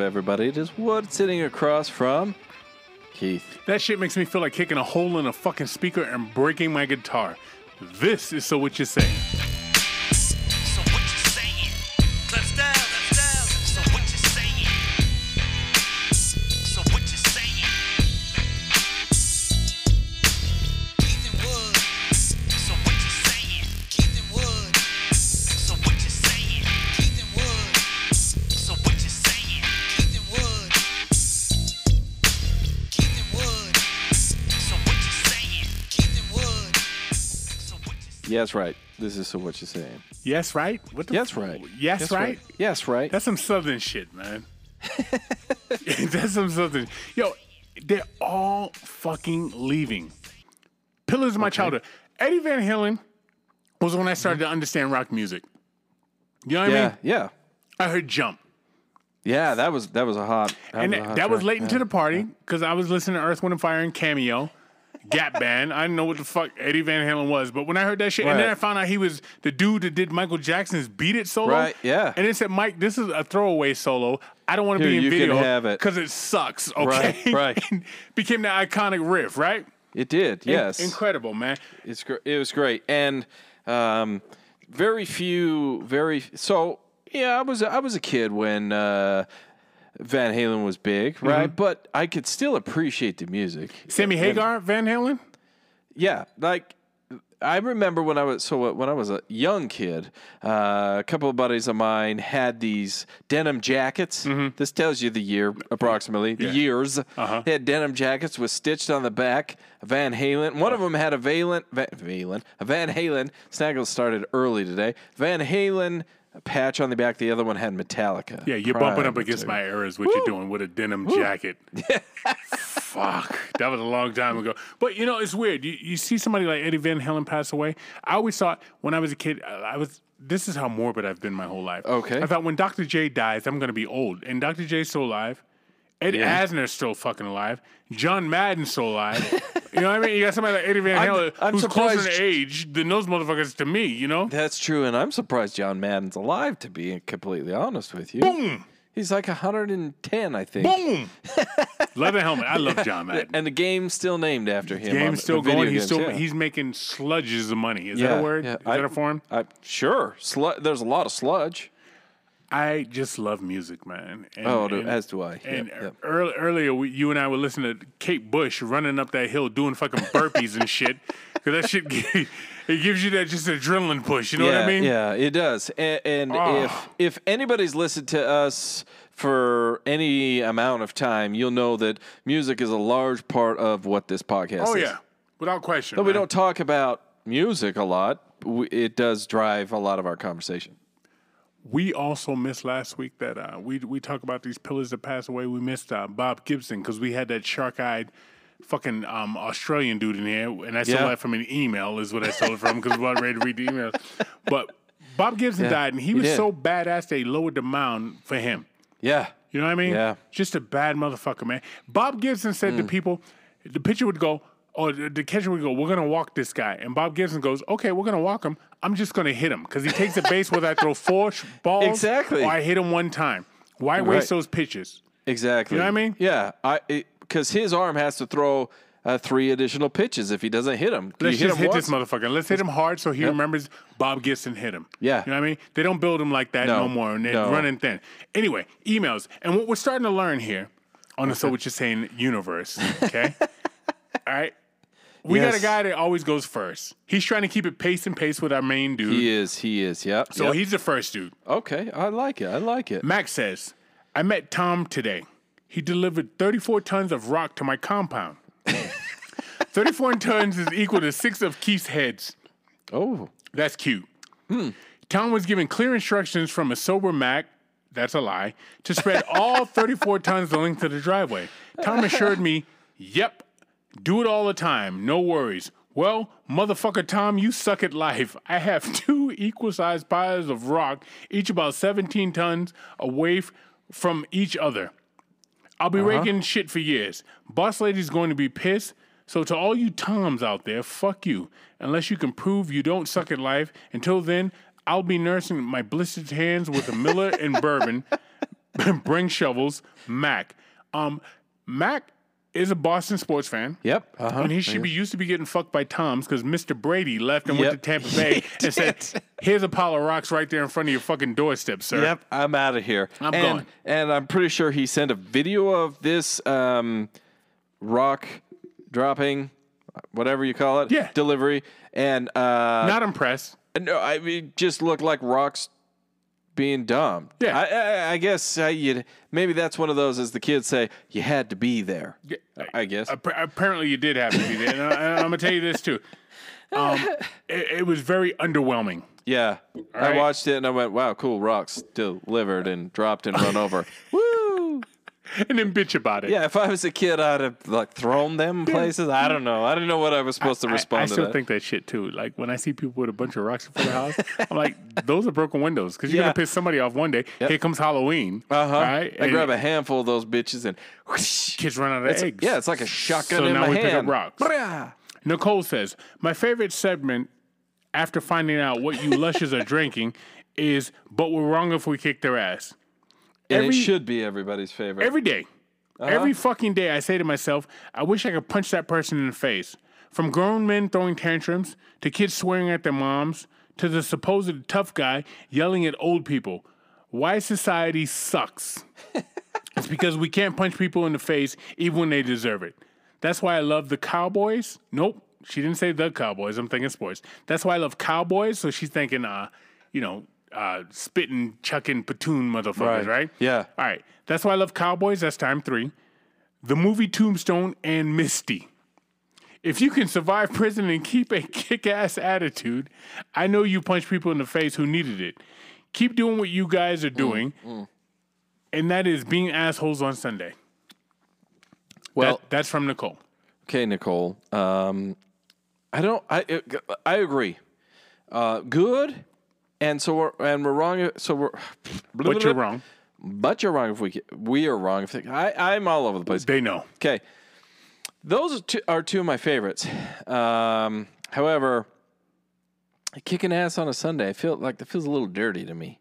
What's everybody? It is Wood sitting across from Keith. That shit makes me feel like kicking a hole in a fucking speaker and breaking my guitar. This is so what you say. Yes, right. This is so what you're saying. Yes, right? What the Yes, right. Yes, right? Yes, right. That's some southern shit, man. That's some southern. Yo, they're all fucking leaving. Pillars of my childhood. Eddie Van Halen was when I started to understand rock music. You know what I mean? yeah, I heard Jump. yeah. That was that was a hot. That and was that, hot that was late into the party because I was listening to Earth, Wind, and Fire and Cameo, Gap Band. I didn't know what the fuck Eddie Van Halen was, but when I heard that shit, and then I found out he was the dude that did Michael Jackson's "Beat It" solo. Right, yeah. And it said, "Mike, this is a throwaway solo. I don't want to be in you video have it." because it sucks." Okay, Right, right. Became the iconic riff, right? It did. In- Yes. incredible, man. It's gr- it was great, and um, very few, very so. Yeah, I was I was a kid when uh, Van Halen was big, right? Mm-hmm. But I could still appreciate the music. Sammy And- Hagar, Van Halen. Yeah, like I remember when I was so when I was a young kid, uh, a couple of buddies of mine had these denim jackets. This tells you the year approximately, the Mm-hmm. Yeah. years. Uh-huh. They had denim jackets with stitched on the back. Van Halen. One of them had a Valen, Van, Valen, a Van Halen. Snaggle started early today. Van Halen patch on the back. The other one had Metallica. Yeah, you're bumping up against my eras. What you're doing with a denim jacket? Fuck, that was a long time ago. But you know, it's weird. You, you see somebody like Eddie Van Halen pass away. I always thought when I was a kid, I was. This is how morbid I've been my whole life. Okay. I thought when Dr. J dies, I'm gonna be old, and Dr. J's still alive. Ed Yeah. Asner's still fucking alive. John Madden's still alive. you know what I mean? You got somebody like Eddie Van I'm- Halen I'm who's closer in age than those motherfuckers to me. You know? That's true, and I'm surprised John Madden's alive. To be completely honest with you, Boom, he's like 110, I think. boom. Leather helmet. I love John Madden. And the game's still named after him. on game's still the going. He's games, still yeah. he's making sludges of money. Is yeah, that a word? yeah. Is I- that a form? I, sure. Slu- there's a lot of sludge. I just love music, man. And, Oh, and- as do I. And yep. earl- earlier, we, you and I were listening to Kate Bush running up that hill doing fucking burpees and shit. Because that shit, it gives you that just adrenaline push. You know yeah, what I mean? Yeah, it does. And, and Oh. if if anybody's listened to us for any amount of time, you'll know that music is a large part of what this podcast is. Oh is. yeah, without question. Though we don't talk about music a lot, it does drive a lot of our conversation. We also missed last week that uh, we we talk about these pillars that pass away. We missed uh, Bob Gibson because we had that shark-eyed fucking um, Australian dude in here, and I stole Yeah. that from an email. Is what I stole it from because we weren't ready to read the emails. But Bob Gibson Yeah, died, and he he was did. so badass they lowered the mound for him. Yeah. You know what I mean? Yeah. Just a bad motherfucker, man. Bob Gibson said Mm. to people, the pitcher would go, or the, the catcher would go, "We're gonna walk this guy," and Bob Gibson goes, "Okay, we're gonna walk him. I'm just gonna hit him because he takes a base whether I throw four sh- balls Exactly. or I hit him one time. Why Right. waste those pitches? Exactly. You know what I mean? Yeah. I because his arm has to throw uh, three additional pitches if he doesn't hit him. Let's hit just him hit once? this motherfucker. Let's hit him hard so he remembers Bob Gibson hit him. Yeah. You know what I mean? They don't build him like that no, No. more, and they're No. running thin. Anyway, emails. And what we're starting to learn here on the So What You're Saying universe, okay? All right? We got a guy that always goes first. He's trying to keep it pace and pace with our main dude. He is. He is. Yep. so yep. he's the first dude. okay. I like it. I like it. Max says, I met Tom today. He delivered 34 tons of rock to my compound. 34 tons is equal to six of Keith's heads. Oh. That's cute. Hmm. Tom was given clear instructions from a sober Mac, that's a lie, to spread all 34 tons the length of the driveway. Tom assured me, yep, do it all the time, no worries. Well, motherfucker Tom, you suck at life. I have two equal sized piles of rock, each about 17 tons away f- from each other. I'll be raking shit for years. Boss lady's going to be pissed. So to all you Toms out there, fuck you. Unless you can prove you don't suck at life. Until then, I'll be nursing my blistered hands with a Miller and bourbon. bring shovels. Mac. Um, Mac is a Boston sports fan. Yep. Uh-huh. And he should be used to be getting fucked by Toms because Mr. Brady left and went to Tampa Bay and said, did. "Here's a pile of rocks right there in front of your fucking doorstep, sir." Yep, I'm out of here. I'm and, going. And I'm pretty sure he sent a video of this um, rock dropping, whatever you call it, Yeah. delivery. And uh, Not impressed. no, I mean, it just looked like rocks being dumped. Yeah. I, I, I guess uh, you maybe that's one of those, as the kids say, you had to be there. Yeah, I guess. Appa- apparently, you did have to be there. And I, am gonna tell you this too. Um, it, it was very underwhelming. Yeah. I right. watched it and I went, wow, cool, rocks delivered and dropped and run over. Woo! And then bitch about it. Yeah, if I was a kid, I'd have like thrown them places. I don't know. I didn't know what I was supposed to respond I, to still that. think that shit too. Like when I see people with a bunch of rocks in front of the house, I'm like, those are broken windows because you're Yeah. gonna piss somebody off one day. Here comes Halloween. uh huh. Right? I And grab a handful of those bitches and whoosh. kids run out of It's- eggs. yeah, it's like a shotgun So in now my we pick up hand. rocks. Nicole says, My favorite segment after finding out what you lushes are drinking is, but we're wrong if we kick their ass. And Every- it should be everybody's favorite. Every day. Uh-huh. Every fucking day, I say to myself, I wish I could punch that person in the face. From grown men throwing tantrums to kids swearing at their moms to the supposed tough guy yelling at old people. Why society sucks. it's because we can't punch people in the face even when they deserve it. That's why I love the Cowboys. Nope, she didn't say the Cowboys. I'm thinking sports. That's why I love Cowboys. So she's thinking, uh, you know, uh, spitting, chucking, platoon motherfuckers, Right. right? Yeah. All right. That's why I love Cowboys. That's time three. The movie Tombstone and Misty. If you can survive prison and keep a kick ass attitude, I know you punch people in the face who needed it. Keep doing what you guys are doing, and that is being assholes on Sunday. well, That- that's from Nicole. okay, Nicole. Um, I don't. I I agree. Uh, good, and so we're and we're wrong. So we're. But you're wrong. But you're wrong if we we are wrong if I I'm all over the place. They know. Okay, those are two, are two of my favorites. Um, however, kicking ass on a Sunday, I feel like that feels a little dirty to me.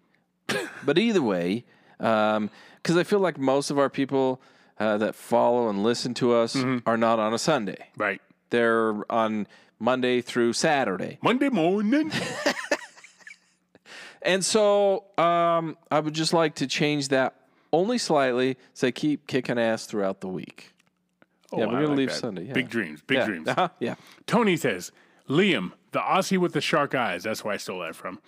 but either way, because I feel like most of our people uh, that follow and listen to us are not on a Sunday. Right. They're on Monday through Saturday. Monday morning. And so um, I would just like to change that only slightly. Say keep kicking ass throughout the week. Oh, Yeah, we're I gonna like leave that. Sunday, yeah. Big dreams. Big yeah. dreams. Uh-huh. Yeah. Tony says, Liam, the Aussie with the shark eyes. That's where I stole that from.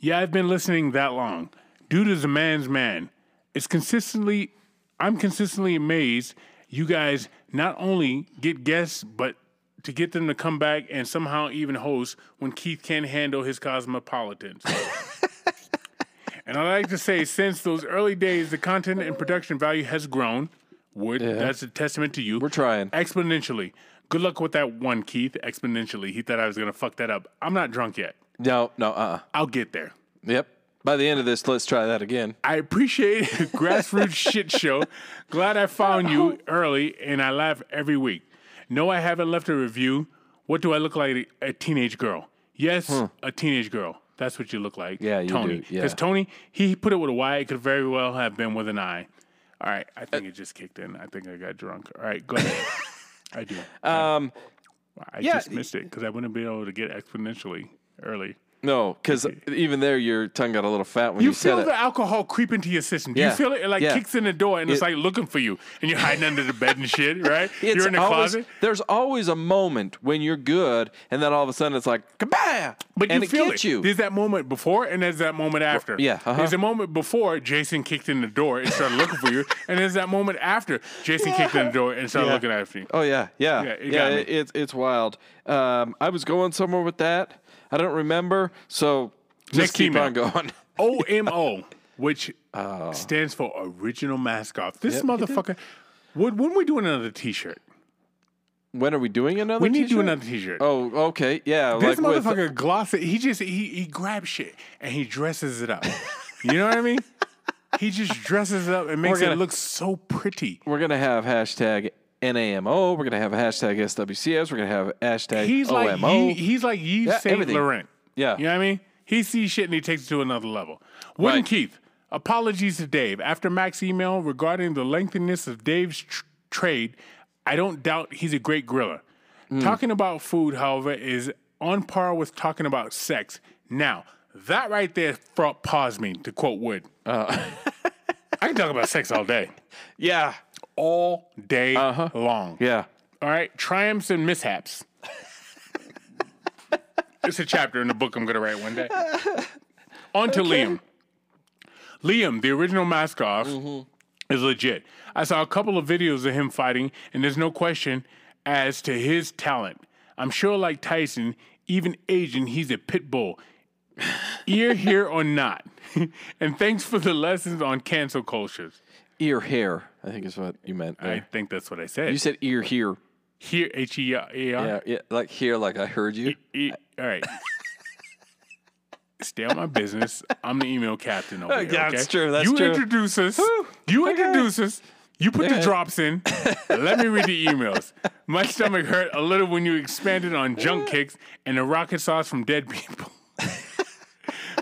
Yeah, I've been listening that long. Dude is a man's man. It's consistently, I'm consistently amazed you guys not only get guests, but to get them to come back and somehow even host when Keith can't handle his cosmopolitans. and I like to say, since those early days, the content and production value has grown. Would that's a testament to you. We're trying. exponentially. Good luck with that one, Keith. Exponentially. He thought I was gonna fuck that up. I'm not drunk yet. No, no, uh uh I'll get there. Yep. By the end of this, let's try that again. I appreciate grassroots shit show. Glad I found you early and I laugh every week. No, I haven't left a review. What do I look like? A teenage girl. Yes, a teenage girl. That's what you look like. Yeah, you Tony. do, yeah. Because Tony, he put it with a Y. It could very well have been with an I. All right, I think it just kicked in. I think I got drunk. All right, go ahead. I do. Um, I Yeah. just missed it because I wouldn't be able to get exponentially early. No, because even there, your tongue got a little fat when you, You feel said it. You feel the alcohol creep into your system. Do Yeah. you feel it? It like Yeah. kicks in the door and it's like looking for you, and you're hiding under the bed and shit, right? It's you're in the always, closet, There's always a moment when you're good, and then all of a sudden it's like kabah, but you it feel it. you. There's that moment before, and there's that moment after. yeah, uh-huh. There's a moment before Jason kicked in the door and started looking for you, and there's that moment after Jason kicked in the door and started Yeah. looking after you. Oh yeah, yeah, Yeah, yeah. it it- it's it's wild. Um, I was going somewhere with that. I don't remember. So just Next keep email. on going. OMO, which oh. stands for Original Mascot. This Oh. Yep, motherfucker. When, when we doing another T-shirt? when are we doing another? We need to do another T-shirt. Oh, okay, yeah. This like with- motherfucker gloss it. He just he he grabs shit and he dresses it up. you know what I mean? He just dresses it up and makes We're it look so pretty. we're gonna have hashtag NAMO. We're gonna have a hashtag SWCS. We're gonna have hashtag He's like OMO. Ye, he's like Yves Yeah, Saint. Laurent. Yeah. you know what I mean? He sees shit and he takes it to another level. Wooden Right. Keith, Apologies to Dave. After Mac's email regarding the lengthiness of Dave's tr- trade, I don't doubt he's a great griller. Hmm. Talking about food, however, is on par with talking about sex. Now, that right there paused me, to quote Wood. I can talk about sex all day. Yeah. All day uh-huh. long. Yeah. All right, triumphs and mishaps. it's a chapter in the book I'm going to write one day. On to Liam. Liam, the original mask off, mm-hmm. is legit. I saw a couple of videos of him fighting, and there's no question as to his talent. I'm sure, like Tyson, even Asian, he's a pit bull. Ear here or not. and thanks for the lessons on cancel cultures. Ear hair, I think is what you meant. I think that's what I said. You said ear here. here, H E R. Yeah, yeah, like here, like I heard you. E- all right. Stay on my business. I'm the email captain over here. That's okay? true, that's you true. introduce us. You introduce us. You put the drops in. Let me read the emails. My stomach hurt a little when you expanded on junk kicks and the rocket sauce from dead people.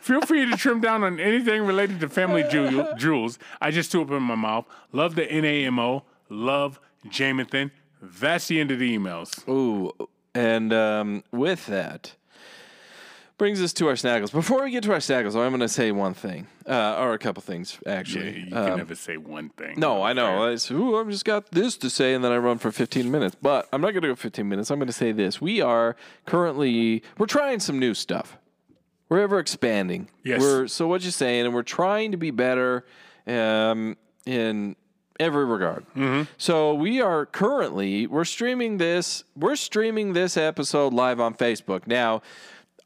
Feel free to trim down on anything related to family jewel, jewels. I just threw up in my mouth. Love the NAMO. Love Jamathan. That's the end of the emails. Ooh, and um, with that, brings us to our snaggles. Before we get to our snaggles, I'm going to say one thing, uh, or a couple things Yeah, actually. you can Um, never say one thing. no, I know. It's, ooh, I've just got this to say, and then I run for 15 minutes. But I'm not going to go 15 minutes. I'm going to say this: We are currently we're trying some new stuff. We're ever expanding. Yes. We're so what you're saying, and we're trying to be better um, in every regard. So we are currently we're streaming this. We're streaming this episode live on Facebook now.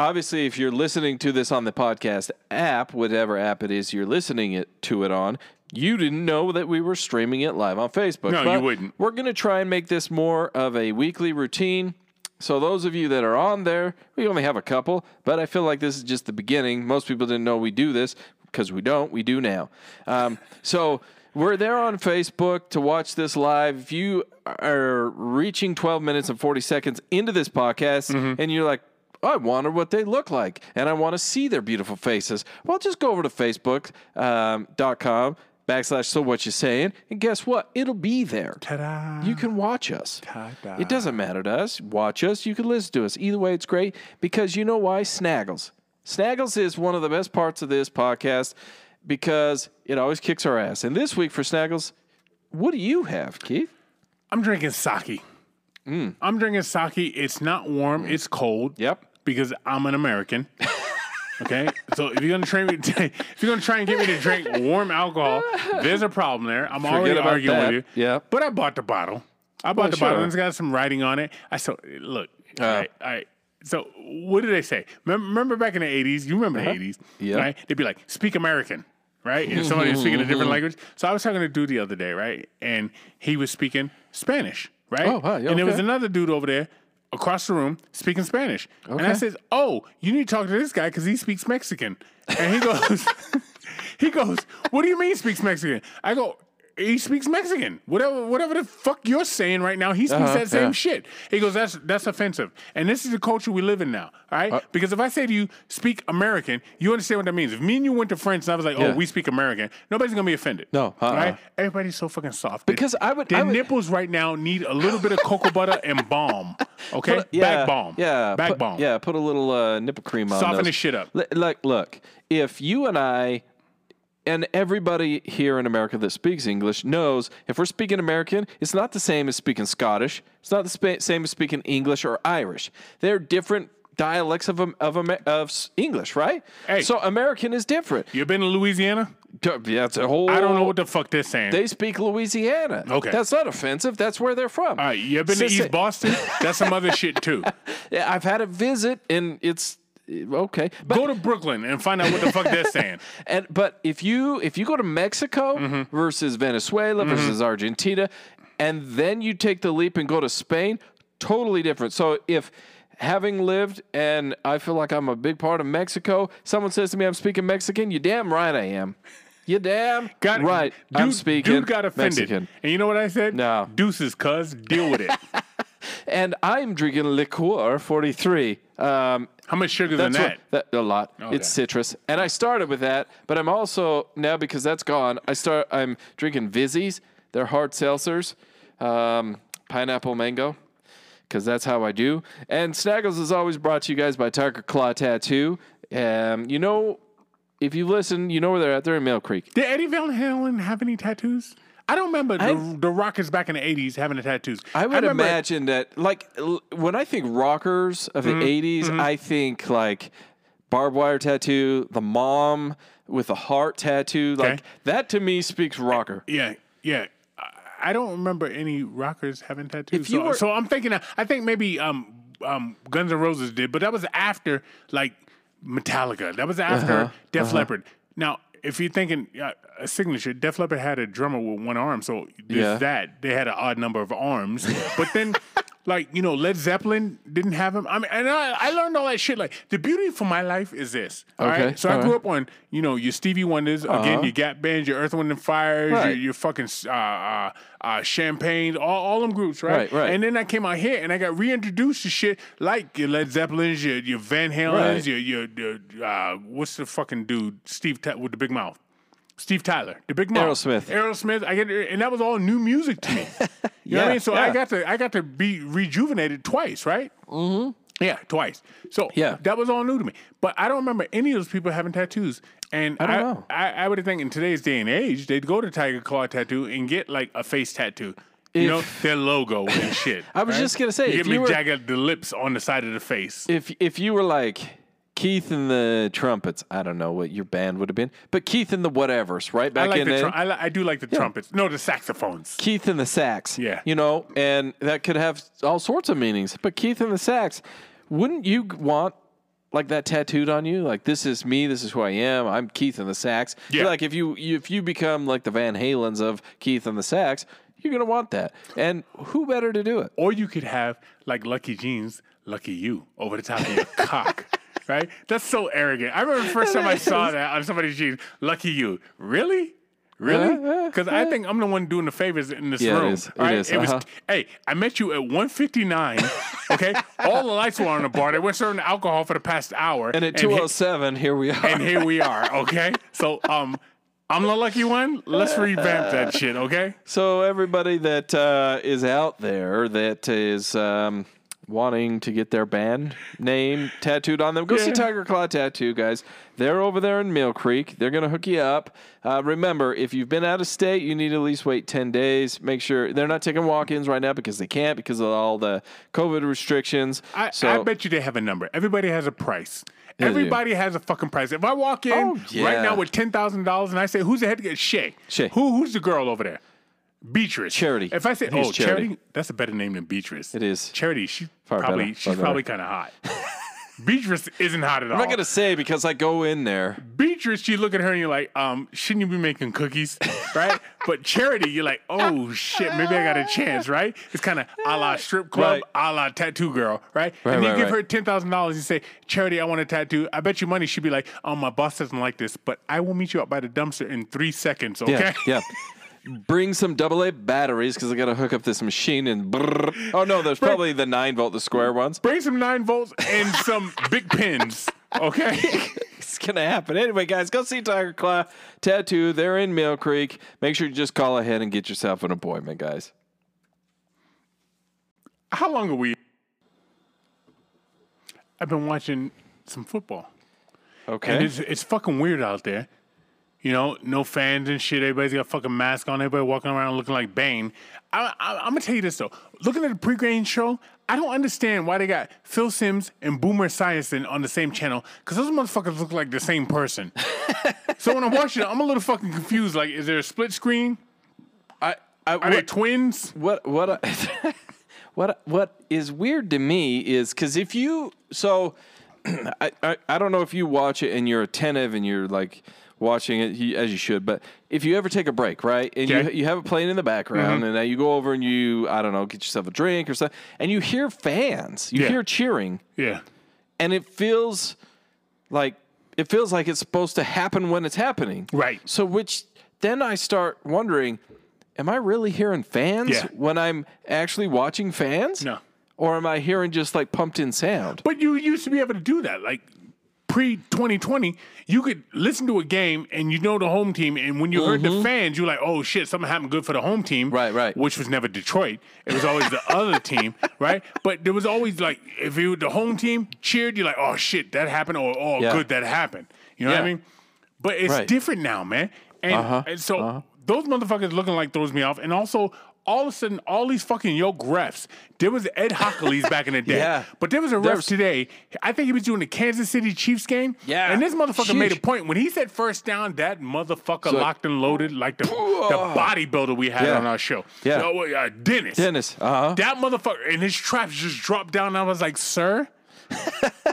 Obviously, if you're listening to this on the podcast app, whatever app it is you're listening it to it on, you didn't know that we were streaming it live on Facebook. No, you wouldn't. We're going to try and make this more of a weekly routine. So those of you that are on there, we only have a couple, but I feel like this is just the beginning. Most people didn't know we do this because we don't. We do now. Um, so we're there on Facebook to watch this live. If you are reaching 12 minutes and 40 seconds into this podcast and you're like, I wonder what they look like, and I want to see their beautiful faces. Well, just go over to Facebook.com com backslash so what you saying, and guess what? It'll be there. Ta-da. You can watch us. Ta-da. It doesn't matter to us. Watch us. You can listen to us. Either way, it's great because you know why? Snaggles. Snaggles is one of the best parts of this podcast because it always kicks our ass. And this week for Snaggles, what do you have, Keith? I'm drinking sake. Mm. I'm drinking sake. It's not warm. It's cold. Yep. Because I'm an American. Okay, so if you're gonna try me, if you're gonna try and get me to drink warm alcohol, there's a problem there. I'm already about arguing that. with you. Yeah. but I bought the bottle. I bought Well, the sure. bottle. and It's got some writing on it. I saw. Look, all right, all right. So what did they say? Remember, remember back in the '80s? You remember the '80s? Uh-huh. Yeah. Right? They'd be like, "Speak American." Right, and somebody was speaking a different language. So I was talking to a dude the other day, right, and he was speaking Spanish, right? Oh, wow, yeah, and there was okay. another dude over there across the room speaking Spanish. And I Okay. says, "Oh, you need to talk to this guy because he speaks Mexican." And he goes, "He goes, what do you mean speaks Mexican?" I go. He speaks Mexican. Whatever, whatever the fuck you're saying right now, he speaks Uh-huh, that same yeah. shit. He goes, that's that's offensive. And this is the culture we live in now. All right? Uh, because if I say to you, speak American, you understand what that means. If me and you went to France and I was like, oh, we speak American, nobody's gonna be offended. No, All uh-uh. right? Everybody's so fucking soft. Because I would- Their I would- nipples right now need a little bit of cocoa butter and balm. Okay? Put- yeah, Back balm. Yeah, Back put, balm. Yeah, put a little uh, nipple cream on. Soften those. this shit up. L- Look, look. If you and I and everybody here in America that speaks English knows if we're speaking American, it's not the same as speaking Scottish. It's not the spa- same as speaking English or Irish. They're different dialects of of, of English, right? Hey. So American is different. You been to Louisiana? Yeah, it's a whole. I don't know what the fuck they're saying. they speak Louisiana. Okay. that's not offensive. That's where they're from. All right, you been to Sissy- East Boston? That's some other shit too. Yeah, I've had a visit, and it's okay. But Go to Brooklyn and find out what the fuck they're saying. And but if you if you go to Mexico Mm-hmm. versus Venezuela versus Argentina, and then you take the leap and go to Spain, totally different. So if having lived and I feel like I'm a big part of Mexico, someone says to me I'm speaking Mexican, you damn right I am. You damn Got right. Dude, I'm speaking Dude got offended. Mexican. And you know what I said? No. Deuces, cuz. Deal with it. And I'm drinking Licor 43. Um, How much sugar than That's that? what, that a lot. It's citrus, and I started with that, but I'm also now because that's gone. I start. I'm drinking Vizzies. They're hard seltzers, um, pineapple mango, because that's how I do. And Snaggles is always brought to you guys by Tiger Claw Tattoo. Um, you know, if you listen, you know where they're at. They're in Mill Creek. Did Eddie Van Halen have any tattoos? I don't remember the, I- the rockers back in the '80s having the tattoos. I would remember- imagine that, like, l- when I think rockers of the Mm-hmm. 80s, I think like barbed wire tattoo, the mom with a heart tattoo. Like, Okay. that to me speaks rocker. Yeah, yeah. I- I don't remember any rockers having tattoos. So, were- so I'm thinking. I think maybe um, um, Guns N' Roses did, but that was after like Metallica. That was after Uh-huh, Def Leppard. Now, if you're thinking uh, a signature, Def Leppard had a drummer with one arm, so there's Yeah. that. They had an odd number of arms, but then. Like you know, Led Zeppelin didn't have him. I mean, and I, I learned all that shit. Like the beauty for my life is this. All right, Okay, so I grew right. up on you know your Stevie Wonders again, your Gap bands, your Earth, Wind and Fires, your, Right. your fucking uh, uh, uh, Champagne, all, all them groups, right? Right, right. And then I came out here and I got reintroduced to shit like your Led Zeppelins, your, your Van Halens, Right. your your, your uh, what's the fucking dude Steve Ty- with the big mouth. Steve Tyler, the big mouth. Aerosmith. Aerosmith. I get, and that was all new music to me. You know what I Yeah, mean? So I got to, I got to be rejuvenated twice, right? Mm-hmm. Yeah, twice. So Yeah. that was all new to me. But I don't remember any of those people having tattoos. And I, don't know. I, I would think in today's day and age, they'd go to Tiger Claw Tattoo and get like a face tattoo. You know, their logo and shit. I was right? just gonna say, you if get me were- jagged the lips on the side of the face. If if you were like Keith and the Trumpets, I don't know what your band would have been, but Keith and the whatevers, right I back like in the trum- I, li- I do like the trumpets. No, the saxophones. Keith and the sax. Yeah. You know, and that could have all sorts of meanings. But Keith and the sax, wouldn't you want like that tattooed on you? Like this is me, this is who I am. I'm Keith and the sax. Yeah. Like if you if you become like the Van Halens of Keith and the sax, you're gonna want that. And who better to do it? Or you could have like Lucky Jeans, Lucky You over the top of your cock. Right? That's so arrogant. I remember the first time I saw that on somebody's jeans, Lucky You. Really? Really? Yeah, yeah, Because I think I'm the one doing the favors in this Yeah, it room. is. It right? is, uh-huh. hey, I met you at 159. Okay, all the lights were on in the bar. They weren't serving alcohol for the past hour. And at he- 207, here we are. and here we are. Okay, so um, I'm the lucky one. Let's revamp that shit. Okay. So everybody that uh, is out there that is um, wanting to get their band name tattooed on them, go see Tiger Claw Tattoo, guys. They're over there in Mill Creek. They're gonna hook you up. Uh, remember, if you've been out of state, you need to at least wait ten days. Make sure they're not taking walk-ins right now because they can't because of all the COVID restrictions. I, so I bet you they have a number. Everybody has a price. Everybody has a fucking price. If I walk in Oh, right now with ten thousand dollars and I say, "Who's the head?" Shay. Shay. Who? Who's the girl over there? Beatrice. Charity. If I say, "Oh, Charity. Charity," that's a better name than Beatrice. It is. Charity. She Far probably better, she's far probably kind of hot. Beatrice isn't hot at all. I'm not gonna say because I go in there. Beatrice, you look at her and you're like, um, shouldn't you be making cookies, right? but Charity, you're like, oh shit, maybe I got a chance, right? It's kind of a la strip club, Right. a la tattoo girl, right? Right, and you right, give her ten thousand dollars, and say, Charity, I want a tattoo. I bet you money she'd be like, oh, my boss doesn't like this, but I will meet you up by the dumpster in three seconds, okay? Yeah, yeah. Bring some AA batteries because I got to hook up this machine and. brrr. Oh no, there's probably the nine volt, the square ones. Bring some nine volts and some big pins, okay? It's gonna happen anyway, guys. Go see Tiger Claw Tattoo. They're in Mill Creek. Make sure you just call ahead and get yourself an appointment, guys. How long are we? I've been watching some football. And Okay. it's it's fucking weird out there. You know, no fans and shit. Everybody's got a fucking mask on. Everybody walking around looking like Bane. I, I, I'm gonna tell you this though. Looking at the pregame show, I don't understand why they got Phil Simms and Boomer Esiason on the same channel because those motherfuckers look like the same person. so when I'm watching it, I'm a little fucking confused. Like, is there a split screen? I, I, Are they what, twins? what what I- what what is weird to me is because if you so I, I I don't know if you watch it and you're attentive and you're like watching it you- as you should, but if you ever take a break, right, and you Okay. you have it playing in the background, mm-hmm. and now you go over and you I don't know get yourself a drink or something, and you hear fans, you Yeah. hear cheering, Yeah. and it feels like it feels like it's supposed to happen when it's happening. Right. So which then I start wondering, am I really hearing fans Yeah. when I'm actually watching fans? No. or am I hearing just like pumped in sound? But you used to be able to do that. Like pre 2020, you could listen to a game and you know the home team. And when you heard the fans, you're like, oh shit, something happened good for the home team. Mm-hmm. Right, right. Which was never Detroit. It was always the other team, right? But there was always like, if you the home team cheered, you're like, oh shit, that happened, or oh, Yeah. good, that happened. You know what I mean? But it's Right. different now, man. And, Uh-huh. and so those motherfuckers looking like throws me off. And also, all of a sudden, all these fucking yoke refs. There was Ed Hochuli's back in the day. Yeah. But there was a ref There's- today. I think he was doing the Kansas City Chiefs game. Yeah. And this motherfucker made a point. When he said first down, that motherfucker So- locked and loaded like the, the bodybuilder we had Yeah. on our show. Yeah. Oh, uh, Dennis. Dennis, uh-huh. That motherfucker. And his traps just dropped down. I was like, sir.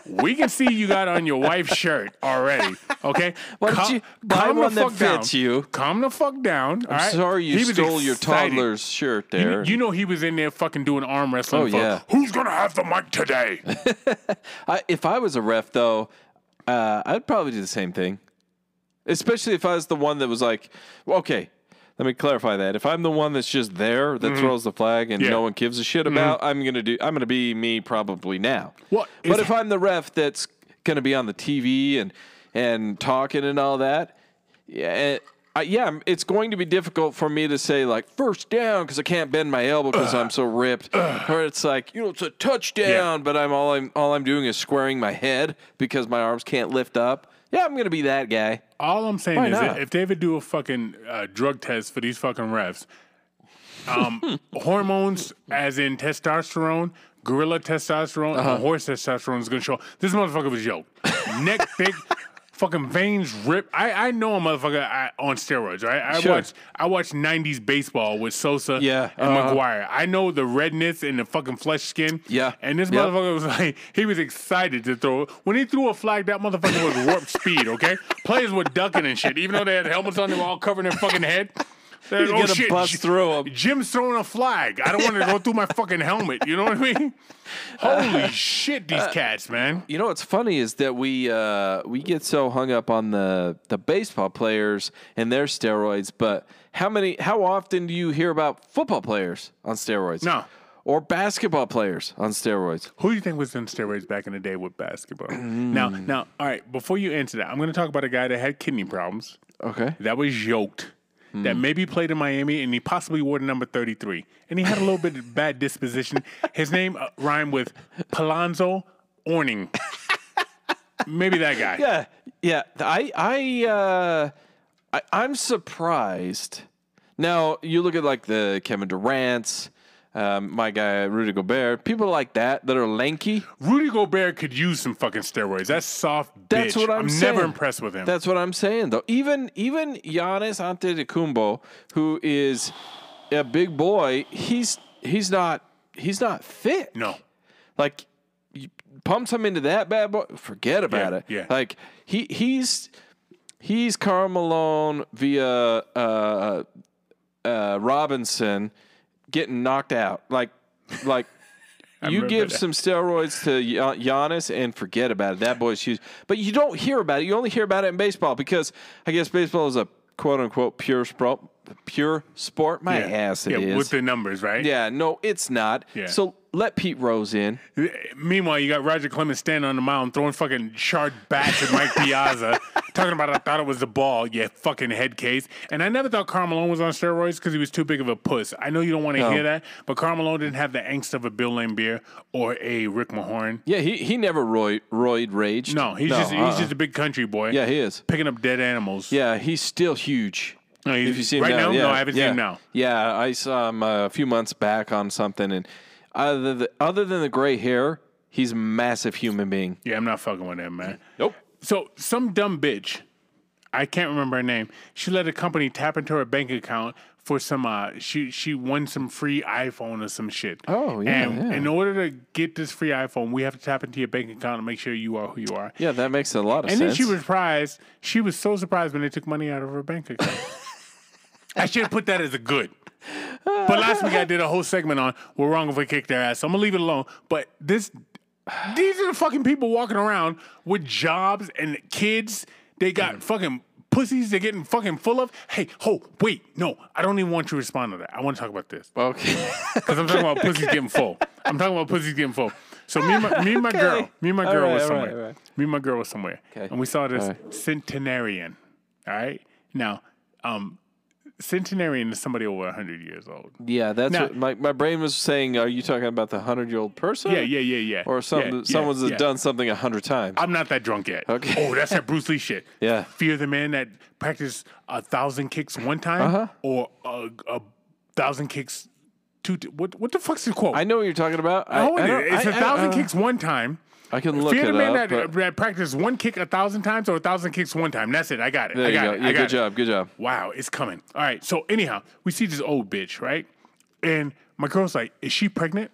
We can see you got on your wife's shirt already. Okay, Why don't Calm- you buy calm the one that fuck down. you? Calm the fuck down. I'm Sorry you stole your toddler's shirt there. you know he was in there fucking doing arm wrestling. Oh, for, yeah. Who's gonna have the mic today? I, if I was a ref, though, uh, I'd probably do the same thing. Especially if I was the one that was like, okay, let me clarify that. If I'm the one that's just there that throws the flag and Mm-hmm. Yeah. no one gives a shit about, I'm gonna do. I'm gonna be me probably now. Well, but if I'm the ref that's gonna be on the TV and and talking and all that, yeah. eh, I, yeah, it's going to be difficult for me to say like first down because I can't bend my elbow because I'm so ripped, or it's like you know it's a touchdown, but I'm all I'm all I'm doing is squaring my head because my arms can't lift up. Yeah, I'm gonna be that guy. All I'm saying Why is, not? if David do a fucking uh, drug test for these fucking refs, um, hormones, as in testosterone, gorilla testosterone, Uh-huh. and horse testosterone is gonna show. This motherfucker was yoked, neck thick, fucking veins rip. I, I know a motherfucker I, on steroids, right? I Sure. watched I watched '90s baseball with Sosa Yeah, and uh-huh. McGwire. I know the redness and the fucking flesh skin. Yeah, and this yep. motherfucker was like, he was excited to throw. When he threw a flag, that motherfucker was warp speed. Okay, players were ducking and shit, even though they had helmets on, they were all covering their fucking head. They're like, gonna oh, bust J- through 'em." Jim's throwing a flag. I don't want to go through my fucking helmet. You know what I mean? Holy uh, shit, these uh, cats, man. You know what's funny is that we uh, we get so hung up on the the baseball players and their steroids, but how many how often do you hear about football players on steroids? No. Or basketball players on steroids? Who do you think was on steroids back in the day with basketball? Mm. Now, now, all right. Before you answer that, I'm going to talk about a guy that had kidney problems. Okay. that was yoked, that maybe played in Miami, and he possibly wore the number 33. And he had a little bit of bad disposition. His name uh, rhymed with Palonzo Orning. maybe that guy. Yeah, yeah. I I uh, I I'm surprised. Now you look at like the Kevin Durant's, um, my guy Rudy Gobert, people like that that are lanky. Rudy Gobert could use some fucking steroids. That's soft bitch. That's what I'm, saying. never impressed with him. That's what I'm saying, though. Even even Giannis Antetokounmpo, who is a big boy, he's he's not he's not fit. no. Like, you pump him into that bad boy, forget about Yeah, it. yeah. Like he he's he's Karl Malone via uh, uh, Robinson getting knocked out. Like like. You give that. some steroids to Gian- Giannis and forget about it. That boy's huge. But you don't hear about it. You only hear about it in baseball because I guess baseball is a quote unquote pure sport. Pure sport. My ass it yeah, is. with the numbers, right? yeah, no, it's not. Yeah. So let Pete Rose in. Meanwhile, you got Roger Clemens standing on the mound throwing fucking shard bats at Mike Piazza, talking about I thought it was the ball, yeah, fucking head case. And I never thought Karl Malone was on steroids because he was too big of a puss. I know you don't want to No. hear that, but Karl Malone didn't have the angst of a Bill Laimbeer or a Rick Mahorn. Yeah, he he never roid, roid raged. No, he's just he's uh-uh. just a big country boy. yeah, he is. picking up dead animals. Yeah, he's still huge. No, if you see him right now? yeah, No, I haven't seen him now. Yeah, I saw him uh, a few months back on something, and other than, other than the gray hair, he's a massive human being. Yeah, I'm not fucking with him, man. Nope. So some dumb bitch, I can't remember her name. She let a company tap into her bank account for some. Uh, she she won some free iPhone or some shit. Oh, yeah, And yeah. in order to get this free iPhone, we have to tap into your bank account and make sure you are who you are. Yeah, that makes a lot of And sense. And then she was surprised. She was so surprised when they took money out of her bank account. I should have put that as a good. But last week I did a whole segment on we're wrong if we kick their ass. So I'm gonna leave it alone. But this these are the fucking people walking around with jobs and kids. They got fucking pussies they're getting fucking full of. Hey, ho, wait, no, I don't even want you to respond to that. I want to talk about this Okay. because I'm talking about pussies getting full. I'm talking about pussies getting full. So me and my, me and my girl, me and my girl right, was all right, somewhere. all right. Me and my girl was somewhere, Okay. and we saw this All right. centenarian. All right, now, um, centenarian is somebody over hundred years old. Yeah, that's Now- what my, my brain was saying. Are you talking about the hundred year old person? Yeah, yeah, yeah, yeah. Or some Yeah, yeah, someone's yeah. done something a hundred times. I'm not that drunk yet. Okay. Oh, that's that Bruce Lee shit. Yeah. Fear the man that practiced a thousand kicks one time, Uh-huh. or a, a thousand kicks two. T- what what the fuck's the quote? I know what you're talking about. I, Oh, I don't- it's a a thousand kicks one time. I can look Fear it man up. that, that practiced one kick a thousand times or a thousand kicks one time. That's it. I got it. there I you got go. it. Yeah, good it. job. Good job. Wow, it's coming. All right. So anyhow, we see this old bitch, right? And my girl's like, "Is she pregnant?"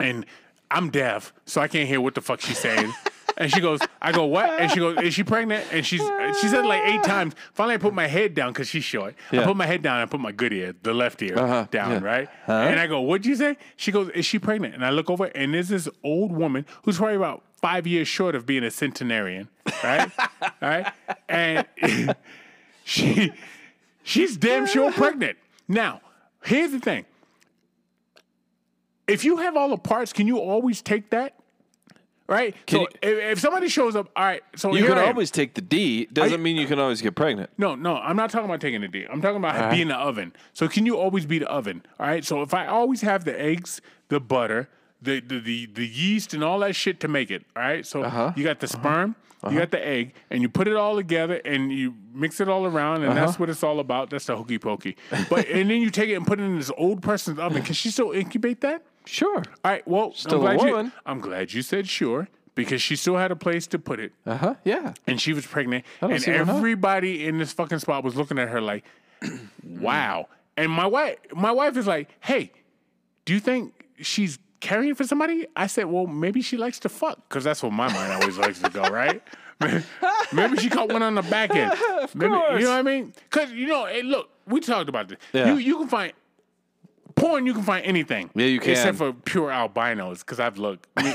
And I'm deaf, so I can't hear what the fuck she's saying. and she goes, "I go what?" And she goes, "Is she pregnant?" And she's she said it like eight times. Finally, I put my head down because she's short. I Yeah. put my head down. and I put my good ear, the left ear, Uh-huh, down, yeah. right? And I go, "What'd you say?" She goes, "Is she pregnant?" And I look over, and there's this old woman who's probably about five years short of being a centenarian, right? All right, and she she's damn sure pregnant. Now, here's the thing. If you have all the parts, can you always take that? Right? so you- if, if somebody shows up, all right, so You can always take the D. Doesn't mean you can always get pregnant. No, no, I'm not talking about taking the D. I'm talking about Uh-huh. being the oven. So can you always be the oven? All right. So if I always have the eggs, the butter, the the the, the yeast, and all that shit to make it. All right. So Uh-huh. you got the sperm, you got the egg, and you put it all together and you mix it all around, and Uh-huh. that's what it's all about. That's the hokey pokey. But and then you take it and put it in this old person's oven. Can she still incubate that? Sure. All right. Well, Still a I'm glad woman. you. I'm glad you said sure because she still had a place to put it Uh huh. Yeah. and she was pregnant, and see why not. everybody in this fucking spot was looking at her like, "Wow!" And my wife, my wife is like, "Hey, do you think she's carrying for somebody?" I said, "Well, maybe she likes to fuck, because that's what my mind always likes to go, right?" maybe she caught one on the back end. Maybe, course. you know what I mean? Because you know, hey, look, we talked about this. Yeah. You you can find. Porn, you can find anything. Yeah, you can. Except for pure albinos, because I've looked. Me,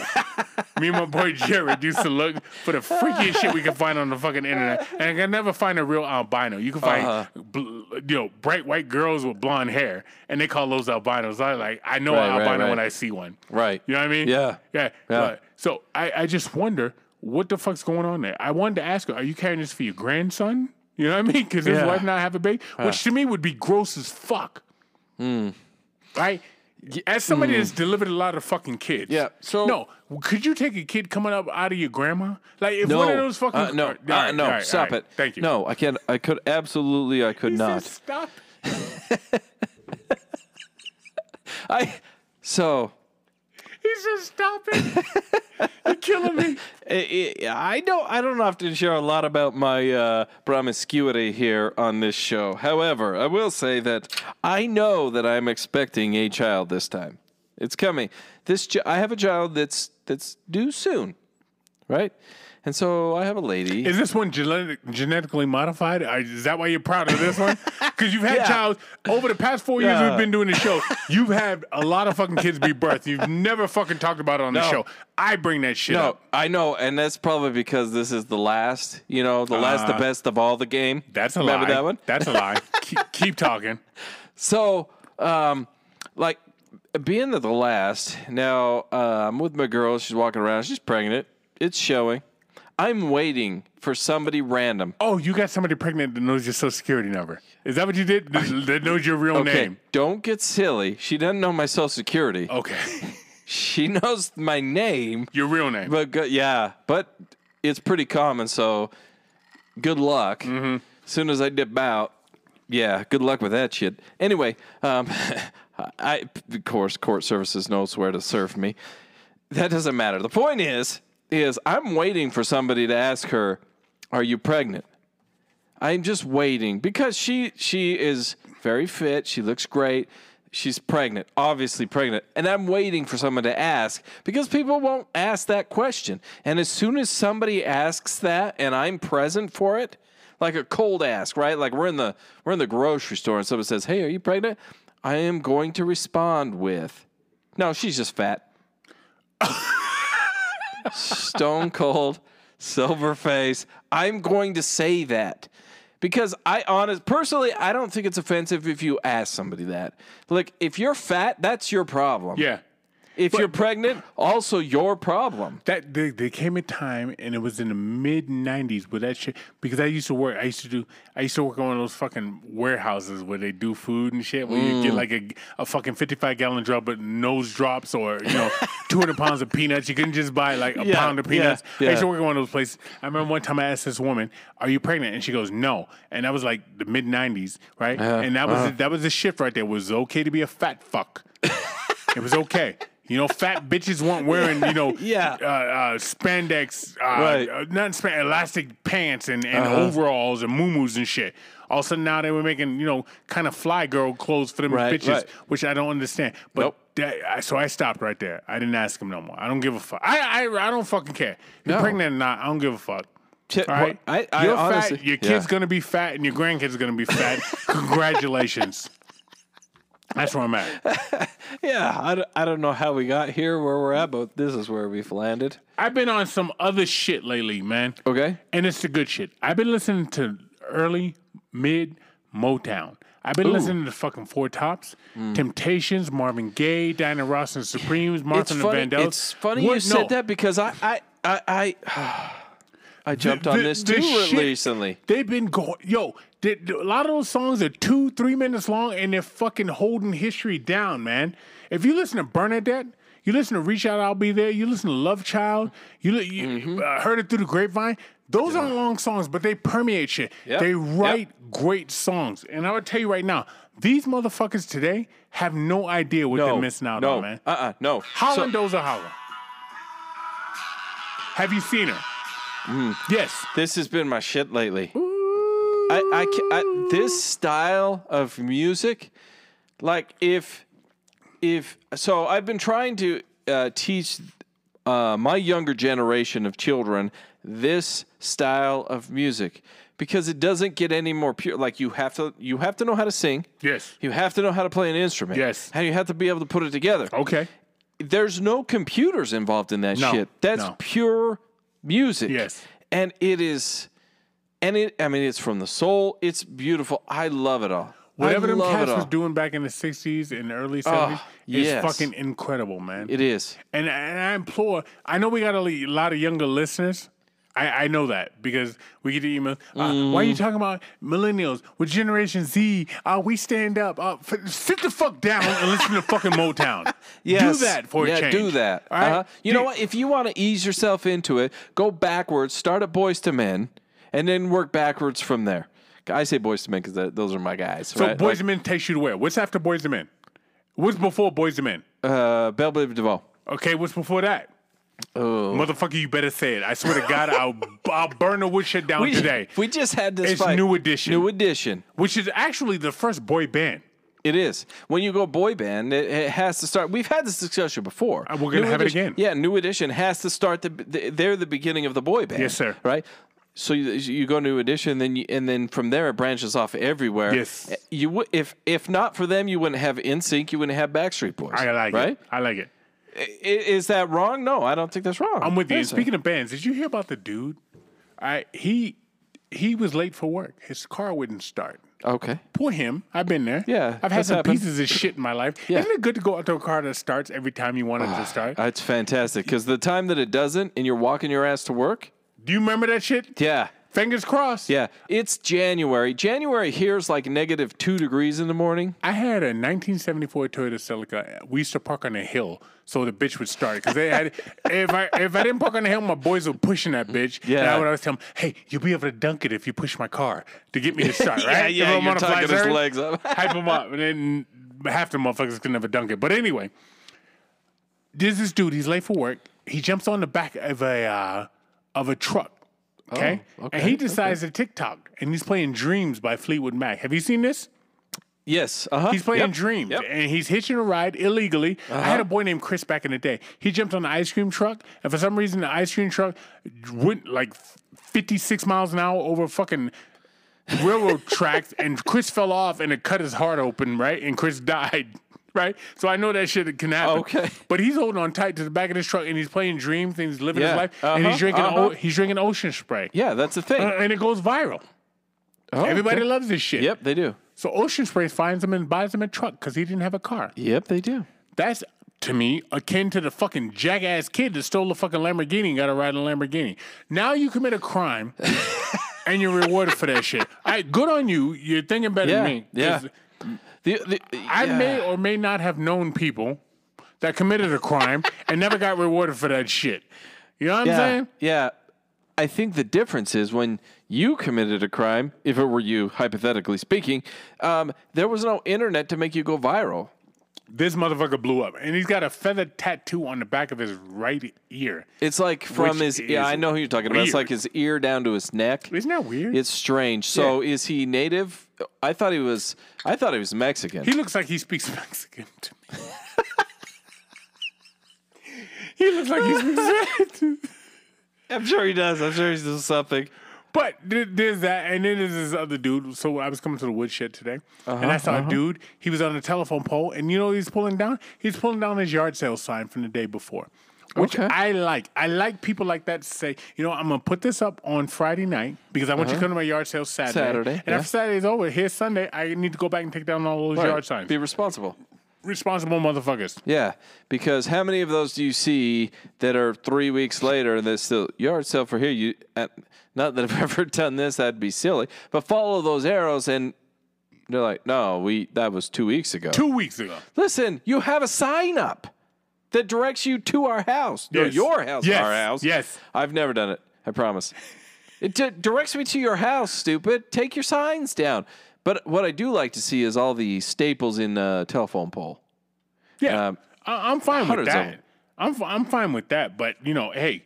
me and my boy Jared used to look for the freakiest shit we could find on the fucking internet, and I can never find a real albino. You can find, Uh-huh. bl- you know, bright white girls with blonde hair, and they call those albinos. I like, I know Right, an right, albino right. when I see one. Right. You know what I mean? Yeah. Yeah. Yeah. But- so I, I just wonder what the fuck's going on there. I wanted to ask her, are you carrying this for your grandson? You know what I mean? Because his Yeah. wife not have a baby, which to me would be gross as fuck. Hmm. Right? As somebody that's delivered a lot of fucking kids. Yeah, so- no, could you take a kid coming up out of your grandma? Like if No. one of those fucking uh, no. all right, uh, no. all right, stop all right. it. Thank you. No, I can't. I could absolutely. I could He not. said stop. I. So. He said stop it. You're killing me. I, I I don't. I don't often share a lot about my uh, promiscuity here on this show. However, I will say that I know that I'm expecting a child this time. It's coming. This I have a child that's that's due soon, right? And so I have a lady. Is this one genetic, genetically modified? Is that why you're proud of this one? Because you've had Yeah. child over the past four years Yeah. we've been doing the show. You've had a lot of fucking kids be birthed. You've never fucking talked about it on the show. I bring that shit no, up. I know, and that's probably because this is the last. You know, the last, the Uh, best of all the game. That's a Remember lie. that one? That's a lie. keep, keep talking. So, um, like being the last, now uh, I'm with my girl. She's walking around. She's pregnant. It's showing. I'm waiting for somebody random. Oh, you got somebody pregnant that knows your social security number. Is that what you did? That knows your real Okay, name. don't get silly. She doesn't know my social security. Okay. She knows my name, Your real name. but go, yeah, but it's pretty common. So, good luck. Mm-hmm. As soon as I dip out, yeah, good luck with that shit. Anyway, um, I of course court services knows where to serve me. That doesn't matter. The point is, is I'm waiting for somebody to ask her, "Are you pregnant?" I'm just waiting because she she is very fit. She looks great. She's pregnant, obviously pregnant, and I'm waiting for someone to ask because people won't ask that question. And as soon as somebody asks that, and I'm present for it, like a cold ask, right? Like we're in the we're in the grocery store, and someone says, "Hey, are you pregnant?" I am going to respond with, "No, she's just fat." Stone cold, silver face. I'm going to say that. Because I honest personally, I don't think it's offensive if you ask somebody that. Like, if you're fat, that's your problem. Yeah. If you're pregnant, also your problem. That there, there came a time, and it was in the mid '90s where that shit. Because I used to work, I used to do, I used to work on one of those fucking warehouses where they do food and shit. Where you Mm. get like a, a fucking 55 gallon drum, but nose drops or you know 200 pounds of peanuts. You couldn't just buy like a Yeah, pound of yeah, peanuts. I yeah. used to work on one of those places. I remember one time I asked this woman, "Are you pregnant?" And she goes, "No." And that was like the mid '90s, right? Uh-huh, and that was that was the shift right there. It was okay to be a fat fuck. it was okay. You know, fat bitches weren't wearing, you know, Yeah. uh, uh, spandex, uh, Right. uh, not span, elastic pants and, and overalls and muumuus and shit. All of a sudden now they were making, you know, kind of fly girl clothes for them Right, bitches, right. which I don't understand. But Nope. that, so I stopped right there. I didn't ask him no more. I don't give a fuck. I I, I don't fucking care. You're No. pregnant or not, I don't give a fuck. All right, I- I you're honestly- fat. Your yeah. kid's gonna be fat, and your grandkids are gonna be fat. Congratulations. That's where I'm at. Yeah, I don't, I don't know how we got here where we're at, but this is where we've landed. I've been on some other shit lately, man. Okay. And it's the good shit. I've been listening to early, mid Motown. I've been listening to fucking Four Tops, mm. Temptations, Marvin Gaye, Diana Ross and Supremes, Martha and the funny, Vandellas. it's funny What- you said no. that because I I I I, I jumped on The- this the too shit- recently. They've been going, yo. A lot of those songs are two, three minutes long, and they're fucking holding history down, man. If you listen to Bernadette, you listen to Reach Out, I'll Be There. You listen to Love Child. You, you Mm-hmm. uh, heard it through the grapevine. Those aren't long songs, but they permeate shit. Yep. They Yep. write great songs, and I would tell you right now, these motherfuckers today have no idea what No, they're missing out no, on, man. Uh uh no. Holland So- Dozier Holla. Have you seen her? Mm. Yes. This has been my shit lately. I, I, I this style of music, like if if so, I've been trying to uh, teach uh, my younger generation of children this style of music because it doesn't get any more pure. Like you have to you have to know how to sing. Yes. You have to know how to play an instrument. Yes. And you have to be able to put it together. Okay. There's no computers involved in that No, shit. That's no. pure music. Yes. And it is and it I mean it's from the soul. It's beautiful. I love it all. Whatever I them cats was doing back in the '60s and early '70s is yes. fucking incredible, man. It is. and, and I implore. I know we got a lot of younger listeners. I, I know that because we get the emails. Uh, Why are you Mm. talking about millennials with Generation Z? Uh, we stand up. Uh, f- sit the fuck down and listen to fucking Motown. Yes. Do that for yeah, a change. do that. All right? Uh-huh. You know what? If you want to ease yourself into it, go backwards. Start at Boyz II Men, and then work backwards from there. I say Boyz II Men because those are my guys. So right? Boys and Men takes you to where? What's after Boys and Men? What's before Boys and Men? like, uh, Belle Biv DeVoe. Okay, what's before that? Oh. Motherfucker, you better say it. I swear to God, I'll, I'll burn the wood shit down We, today. we just had this It's fight. New Edition. New edition. Which is actually the first boy band. It is. When you go boy band, it, it has to start. We've had this discussion before. Uh, we're gonna New have it again. Yeah, New Edition has to start the, the. They're the beginning of the boy band. Yes, sir. Right. So you, you go New Edition, then you, and then from there it branches off everywhere. Yes. Eh, you would if if not for them, you wouldn't have NSYNC. You wouldn't have Backstreet Boys. I like right? it. I like it. I- Is that wrong? No, I don't think that's wrong. I'm with you. Listen. speaking of bands, did you hear about the dude? I he he was late for work. His car wouldn't start. Okay. Poor him. I've been there. Yeah, I've had that's some happened. pieces of shit in my life. Yeah. Isn't it good to go out to a car that starts every time you want it to ah, start? That's fantastic because the time that it doesn't, and you're walking your ass to work. Do you remember that shit? Yeah. Fingers crossed. Yeah, it's January. January here is like negative two degrees in the morning. I had a 1974 Toyota Celica. We used to park on a hill so the bitch would start. Because they had, if I if I didn't park on the hill, my boys were pushing that bitch. And Yeah. I would always tell them, hey, you'll be able to dunk it if you push my car to get me to start, Yeah, right? yeah, If you're tucking his legs up. hype them up. And then half the motherfuckers can never dunk it. But anyway, there's this dude. He's late for work. He jumps on the back of a uh, of a truck. Okay? Oh, okay, and he decides to TikTok, and he's playing "Dreams" by Fleetwood Mac. Have you seen this? Yes, uh-huh. He's playing Yep, Dreams, yep. Uh-huh. and he's hitching a ride illegally. I had a boy named Chris back in the day. He jumped on the ice cream truck, and for some reason, the ice cream truck went like 56 miles an hour over fucking railroad tracks, and Chris fell off, and it cut his heart open, right? And Chris died. Right, so I know that shit can happen. Okay. but he's holding on tight to the back of his truck, and he's playing Dream Things, living Yeah, his life, and he's uh-huh, drinking uh-huh. o- he's drinking ocean spray, Yeah, that's the thing. Uh, and it goes viral. Oh, Everybody okay. loves this shit. Yep, they do. So Ocean Spray finds him and buys him a truck because he didn't have a car. Yep, they do. That's to me akin to the fucking jackass kid that stole a fucking Lamborghini and got to ride in a Lamborghini. Now you commit a crime and you're rewarded for that shit. I good on you. You're thinking better Yeah, than me. yeah. The, the, I yeah. may or may not have known people that committed a crime and never got rewarded for that shit. You know what I'm saying? Yeah. I think the difference is when you committed a crime, if it were you, hypothetically speaking, um, there was no internet to make you go viral. This motherfucker blew up, and he's got a feather tattoo on the back of his right ear. It's like from Which his yeah, is I know who you're talking about. It's like his ear down to his neck. Isn't that weird? It's strange. So is he native? I thought he was I thought he was Mexican. He looks like he speaks Mexican to me. he looks like he speaks Mexican. I'm sure he does. I'm sure he's doing something. But there's that, and then there's this other dude. So I was coming to the woodshed today, and I saw a uh-huh, dude. Uh-huh. He was on a telephone pole, and you know what he's pulling down? He's pulling down his yard sale sign from the day before, which Okay. I like. I like people like that to say, you know, I'm gonna put this up on Friday night because I want you to uh-huh. come to my yard sale Saturday. Saturday, and yeah. after Saturday's over, here's Sunday. I need to go back and take down all those Right. yard signs. Be responsible. Responsible motherfuckers. Yeah, because how many of those do you see that are three weeks later and they're still yard sale for here? You uh, not that I've ever done this. That'd be silly. But follow those arrows and they're like, no, we that was two weeks ago. Two weeks ago. Listen, you have a sign up that directs you to our house. No, Yes. your house, Yes. our house. Yes. I've never done it. I promise. It di- directs me to your house, stupid. Take your signs down. But what I do like to see is all the staples in a telephone pole. Yeah, Um, I, I'm fine with that. I'm fi- I'm fine with that. But you know, hey,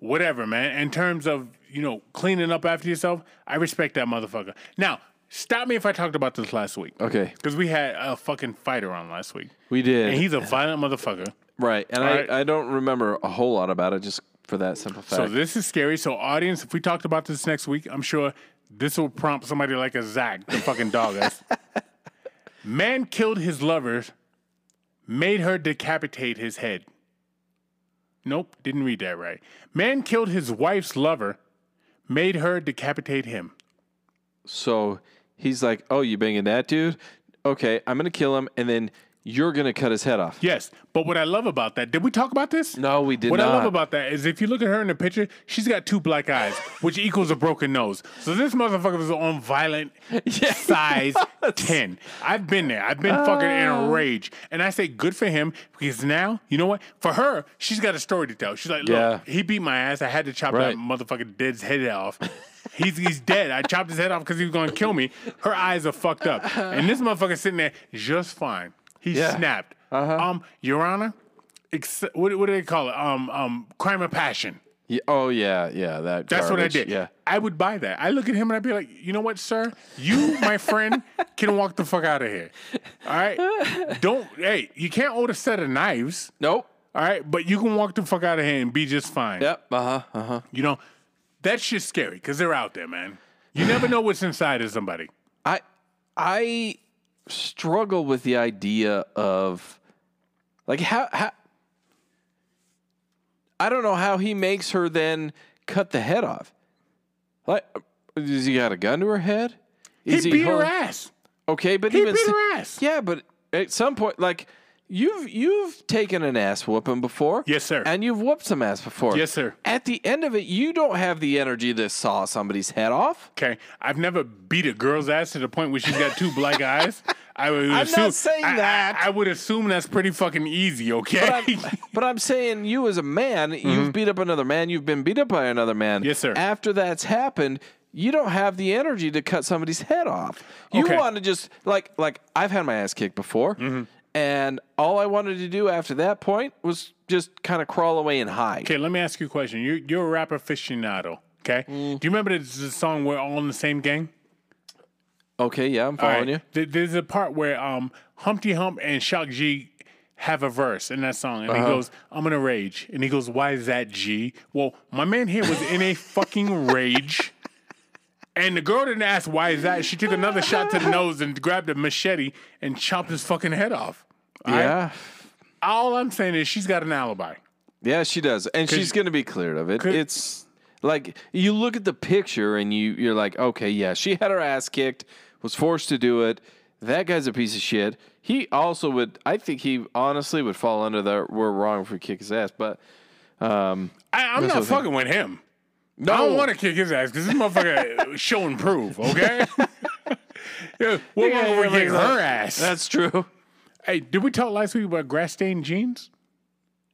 whatever, man. In terms of you know cleaning up after yourself, I respect that motherfucker. Now, stop me if I talked about this last week. Okay. Because we had a fucking fighter on last week, We did. and he's a violent motherfucker. right. And right. I, I don't remember a whole lot about it just for that simple fact. So this is scary. So audience, if we talked about this next week, I'm sure this will prompt somebody like a Zach to fucking dog us. Man killed his lover, made her decapitate his head. Nope, didn't read that right. Man killed his wife's lover, made her decapitate him. so he's like, oh, you banging that dude? Okay, I'm to kill him. And then you're going to cut his head off. Yes, but what I love about that, did we talk about this? No, we did what not. I love about that is if you look at her in the picture, she's got two black eyes, which equals a broken nose. So this motherfucker was on violent size 10. I've been there. I've been fucking in Oh. a uh. rage. And I say good for him because now, you know what? For her, she's got a story to tell. She's like, look, Yeah. he beat my ass. I had to chop Right. that motherfucking dead's head off. He's, he's dead. I chopped his head off because he was going to kill me. Her eyes are fucked up. And this motherfucker sitting there just fine. He Yeah. snapped. Uh-huh. Um, Your Honor, ex- what, what do they call it? Um, um, crime of passion. Yeah, oh, yeah, yeah. That That's what I did. Yeah. I would buy that. I look at him and I'd be like, you know what, sir? You, my friend, can walk the fuck out of here. All right? Don't, hey, you can't own a set of knives. Nope. All right? But you can walk the fuck out of here and be just fine. Yep. Uh huh. Uh huh. You know, that shit's scary because they're out there, man. You never know what's inside of somebody. I I struggle with the idea of like how how I don't know how he makes her then cut the head off. Like, does he got a gun to her head? He Is beat her ass. Okay, but He even beat her ass. Yeah, but at some point, like you've you've taken an ass whooping before. Yes, sir. And you've whooped some ass before. Yes, sir. At the end of it, you don't have the energy to saw somebody's head off. Okay, I've never beat a girl's ass to the point where she's got two black eyes. I would not assume, saying I- I- that. I, would assume that's pretty fucking easy. Okay. But I'm, but I'm saying you as a man, you've beat up another man, you've been beat up by another man. Mm-hmm. Yes, sir. After that's happened, you don't have the energy to cut somebody's head off. You Okay. want to just like like I've had my ass kicked before, Mm-hmm. And all I wanted to do after that point was just kind of crawl away and hide. okay, let me ask you a question. You're, you're a rapper aficionado. Okay. Mm. Do you remember the, the song "We're All in the Same Gang"? Okay, yeah, I'm following you. There- There's a part where um, Humpty Hump and Shock G have a verse in that song, and Uh-huh. he goes, "I'm in a rage," and he goes, "Why is that G?" Well, my man here was in a fucking rage. And the girl didn't ask why is that. She took another shot to the nose and grabbed a machete and chopped his fucking head off. All right? Yeah. All I'm saying is she's got an alibi. Yeah, she does. And she's going to be cleared of it. It's Like you look at the picture and you you're like, okay, yeah, she had her ass kicked, was forced to do it. That guy's a piece of shit. He also would. I think he honestly would fall under the we're wrong if we kick his ass. But um, I, I'm not fucking with him. No, I don't want to kick his ass because this motherfucker show and prove, okay? yeah, what Yeah, motherfucker yeah, kick her ass? That's true. hey, did we talk last week about grass stained jeans?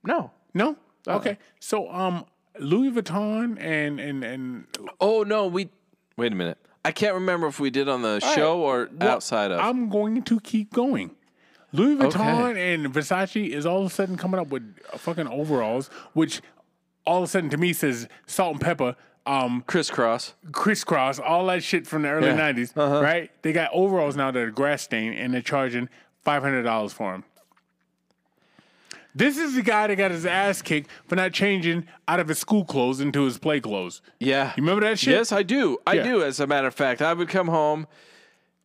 No. No? Okay. So um Louis Vuitton and and and Oh no, we. Wait a minute. I can't remember if we did on the show or outside of. I'm going to keep going. Louis Vuitton and Versace is all of a sudden coming up with fucking overalls, which all of a sudden to me says Salt-N-Pepa, um, Kris Kross. crisscross, all that shit from the early Yeah. 90s, right? They got overalls now that are grass stained and they're charging $500 for them. This is the guy that got his ass kicked for not changing out of his school clothes into his play clothes. Yeah. You remember that shit? Yes, I do. I Yeah. do. As a matter of fact, I would come home,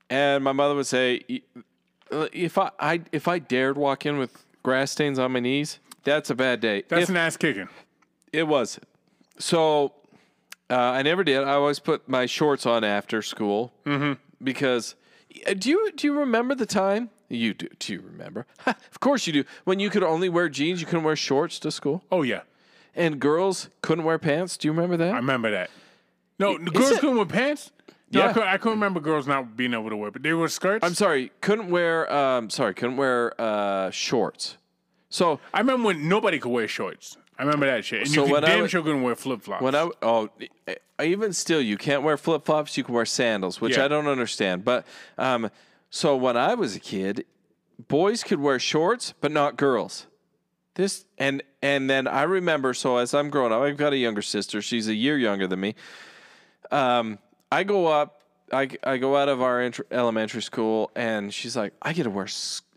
and my mother would say, "Y- "If I, I if I dared walk in with grass stains on my knees, that's a bad day." That's If- an ass kicking. It was. So uh, I never did. I always put my shorts on after school Mm-hmm. because. uh, Do you do you remember the time? You do. Do you remember? of course you do. When you could only wear jeans, you couldn't wear shorts to school, Oh, yeah. and girls couldn't wear pants. Do you remember that? I remember that. No, the girls it- couldn't wear pants. No, I, Yeah. couldn't, I couldn't remember girls not being able to wear, but they were skirts. I'm sorry, couldn't wear. Um, sorry, couldn't wear uh, shorts. So I remember when nobody could wear shorts. I remember that shit. And So you I damn was- sure couldn't wear flip flops. when I oh, even still, you can't wear flip flops. You can wear sandals, which Yeah. I don't understand. But um, so when I was a kid, boys could wear shorts, but not girls. This and and then I remember. So as I'm growing up, I've got a younger sister. She's a year younger than me. Um, I go up. I, I go out of our int- elementary school, and she's like, "I get to wear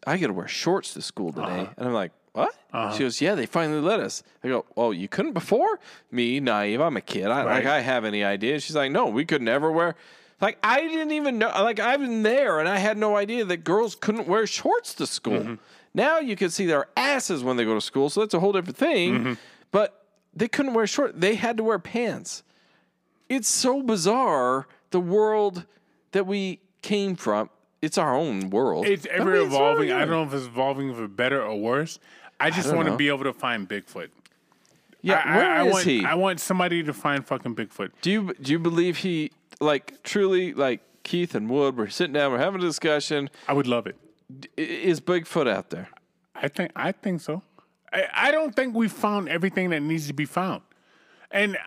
I get to wear shorts to school today," and I'm like, "What?" Uh-huh. She goes, "Yeah, they finally let us." I go, "Oh, you couldn't before?" Me, naive. I'm a kid. I like I have any idea. She's like, "No, we could never wear." Like I didn't even know. Like I've been there, and I had no idea that girls couldn't wear shorts to school. Mm-hmm. Now you can see their asses when they go to school, so that's a whole different thing. Mm-hmm. But they couldn't wear short. They had to wear pants it's so bizarre the world that we came from. It's our own world. it's I ever mean, it's evolving. I don't know if it's evolving for better or worse. I just want to be able to find Bigfoot. Yeah, I, where I, is want, he? I want somebody to find fucking Bigfoot. do you do you believe he like truly like Keith and Wood? We're sitting down, we're having a discussion. I would love it. I- Is Bigfoot out there? I think I think so. I, I don't think we found everything that needs to be found. And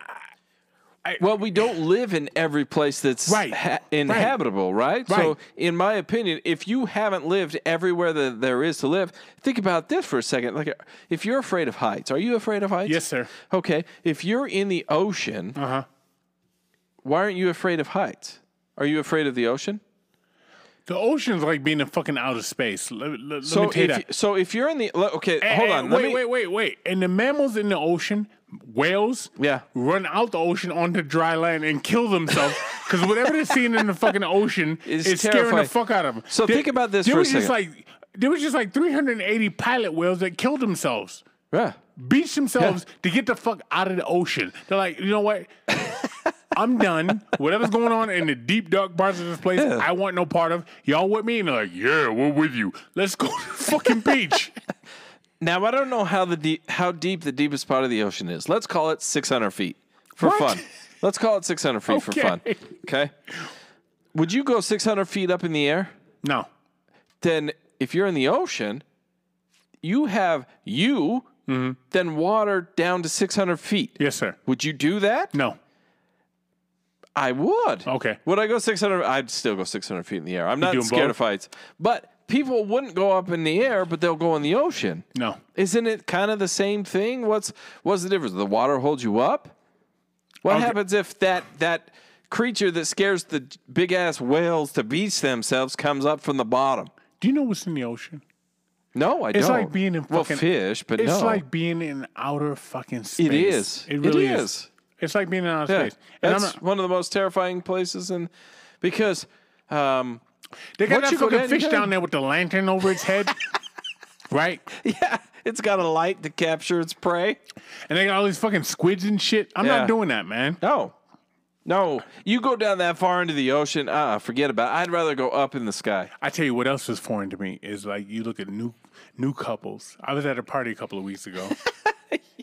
Well, we don't live in every place that's Right, ha- inhabitable, right? So, Right. in my opinion, if you haven't lived everywhere that there is to live, think about this for a second. Like, if you're afraid of heights, are you afraid of heights? yes, sir. Okay. If you're in the ocean, Uh huh. why aren't you afraid of heights? Are you afraid of the ocean? The ocean's like being in fucking outer space. Let, let, So let me tell you if that. you, so if you're in the okay, hold Eh, on. Wait, me, wait, wait, wait. And the mammals in the ocean, whales, Yeah. run out the ocean onto dry land and kill themselves because whatever they're seeing in the fucking ocean is scaring the fuck out of them. So think about this there for a was just like there was just like 380 pilot whales that killed themselves. Yeah. beached themselves to get the fuck out of the ocean. They're like, you know what? I'm done. Whatever's going on in the deep dark parts of this place, I want no part of. Y'all with me? And they're like, yeah, we're with you. Let's go to the fucking beach. Now I don't know how the deep, how deep the deepest part of the ocean is. Let's call it 600 feet for What? fun. Let's call it 600 feet for fun. Okay. Would you go 600 feet up in the air? No. Then, if you're in the ocean, you have you, Mm-hmm. then water down to 600 feet. Yes, sir. Would you do that? No. I would. Okay. Would I go 600? I'd still go 600 feet in the air. I'm not scared both? of heights. But people wouldn't go up in the air, but they'll go in the ocean. No. Isn't it kind of the same thing? What's what's the difference? The water holds you up. What Okay. happens if that that creature that scares the big ass whales to beach themselves comes up from the bottom? Do you know what's in the ocean? No, I It's don't. It's like being in well fucking fish, but It's no, like being in outer fucking space. it is. It really it is. is. It's like being in outer Yeah, space. And that's not, one of the most terrifying places, and because um, they got once that fucking fish down there with the lantern over its head. right? yeah, it's got a light to capture its prey. And they got all these fucking squids and shit. I'm Yeah. not doing that, man. No. No. You go down that far into the ocean, uh forget about it. I'd rather go up in the sky. I tell you what else is foreign to me is like you look at new new couples. I was at a party a couple of weeks ago.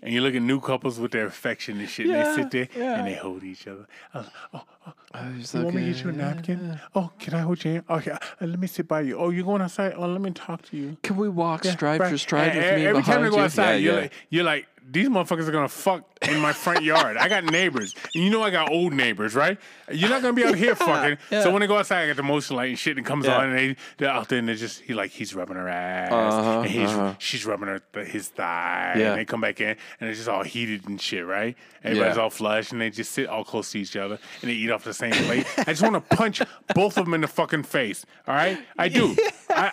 And you look at new couples with their affection and shit, and they sit there yeah. and they hold each other. Oh, oh, just you want me to get you a napkin? Oh, can I hold your hand? Yeah. Uh, let me sit by you. Oh, you're going outside? Oh, let me talk to you. Can we walk stride Right. for stride with me Every time we go outside, Yeah, you're like, you're like, these motherfuckers are gonna fuck in my front yard. I got neighbors, and you know I got old neighbors, right? You're not gonna be out here fucking. Yeah. So when I go outside, I get the motion light and shit, and comes Yeah. on, and they they're out there, and they're just he like he's rubbing her ass, Uh-huh, and he's uh-huh. she's rubbing her th- his thigh, Yeah. and they come back in, and it's just all heated and shit, right? Everybody's Yeah. all flushed, and they just sit all close to each other, and they eat off the same plate. I just want to punch both of them in the fucking face. All right, I do. I,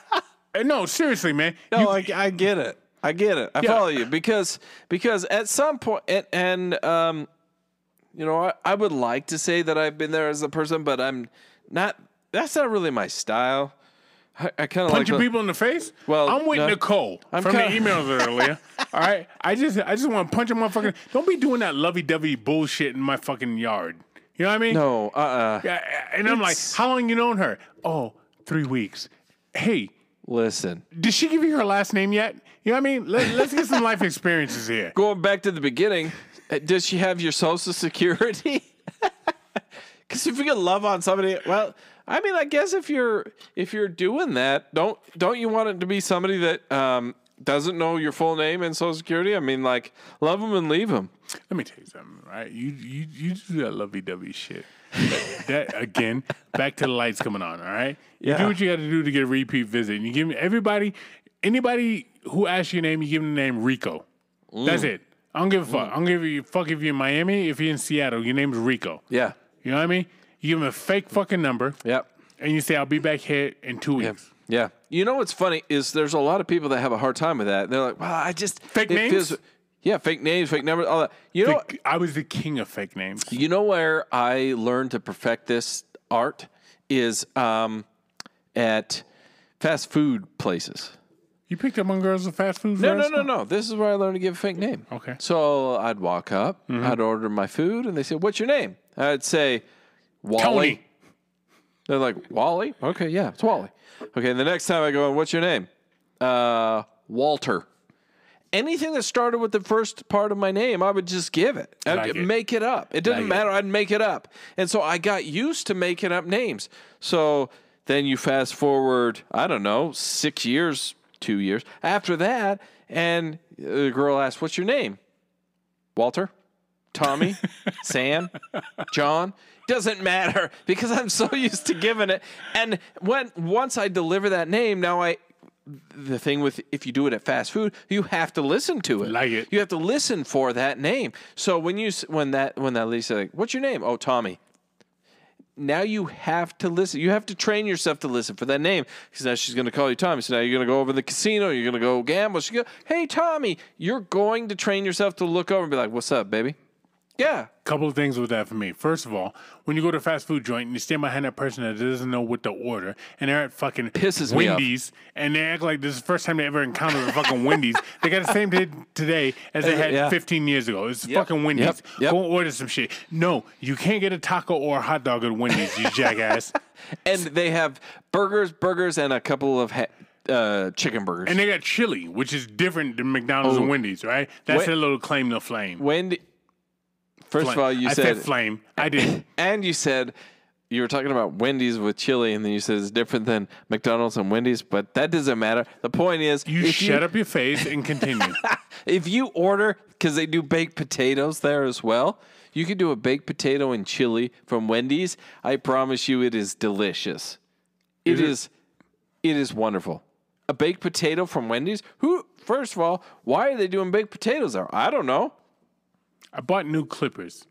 I, no, seriously, man. No, You- I, I get it. I get it. I Yeah. follow you because because at some point and, and um, you know, I, I would like to say that I've been there as a person, but I'm not. That's not really my style. I, I kind of like punching the- people in the face. Well, I'm with no. Nicole I'm from kinda- the emails earlier. All right, I just I just want to punch a motherfucking. Don't be doing that lovey-dovey bullshit in my fucking yard. You know what I mean? No, uh, uh Yeah, and I'm like, how long you known her? Oh, three weeks. Hey, Listen, did she give you her last name yet? You know what I mean? Let, let's get some life experiences here. going back to the beginning, uh, does she have your social security? Because if you can love on somebody, well, I mean, I guess if you're if you're doing that, don't don't you want it to be somebody that um, doesn't know your full name and social security? I mean, like love them and leave them. Let me tell you something, right? You you you do that lovey-dovey shit. that, again, back to the lights coming on. All right, you do what you got to do to get a repeat visit. And you give everybody, anybody who asks your name, you give them the name Rico. Mm. That's it. I don't give a fuck. Mm. I don't give a fuck if you're in Miami, if you're in Seattle. Your name's Rico. Yeah. You know what I mean? You give them a fake fucking number, Yep. and you say, "I'll be back here in two weeks." Yeah. You know what's funny is there's a lot of people that have a hard time with that. They're like, well, I just Fake names? yeah, fake names, fake numbers, all that. You know, I was the king of fake names. you know where I learned to perfect this art is um, at fast food places. You picked up on girls with fast food. No, no, no, no. This is where I learned to give a fake name. Okay. So I'd walk up, I'd order my food, and they say, "What's your name?" I'd say, "Wally." Tony. They're like, "Wally." Okay, yeah, it's Wally. Okay, and the next time I go, "What's your name?" Uh, Walter. Anything that started with the first part of my name, I would just give it. I'd Like it. make it up. It didn't Like it. matter. I'd make it up. And so I got used to making up names. So then you fast forward, I don't know, six years, two years after that, and the girl asks, What's your name? Walter? Tommy? Sam? John? Doesn't matter because I'm so used to giving it. And when once I deliver that name, now I the thing with if you do it at fast food, you have to listen to it. Like it. You have to listen for that name. So when you when that when that lady said, like, "What's your name?" Oh, Tommy. Now you have to listen. You have to train yourself to listen for that name because now she's going to call you Tommy. So now you're going to go over to the casino. You're going to go gamble. She go, "Hey, Tommy." You're going to train yourself to look over and be like, "What's up, baby?" Yeah. couple of things with that for me. First of all, when you go to a fast food joint and you stand behind that person that doesn't know what to order, and they're at fucking Pisses. Wendy's, and they act like this is the first time they ever encountered a fucking Wendy's. They got the same day today as they had Yeah. 15 years ago. It's fucking Wendy's. Yep. Yep. Go order some shit. No, you can't get a taco or a hot dog at Wendy's, you jackass. And they have burgers, burgers, and a couple of ha- uh, chicken burgers. And they got chili, which is different than McDonald's and Wendy's, right? That's Wait- their little claim to flame. Wendy. First of all, you I said, flame. I did. and you said you were talking about Wendy's with chili, and then you said it's different than McDonald's and Wendy's, but that doesn't matter. The point is, You shut up your face and continue. If you order, because they do baked potatoes there as well, you can do a baked potato and chili from Wendy's. I promise you, it is delicious. It Is it- is, it is wonderful. A baked potato from Wendy's. Who? First of all, why are they doing baked potatoes there? I don't know. I bought new clippers.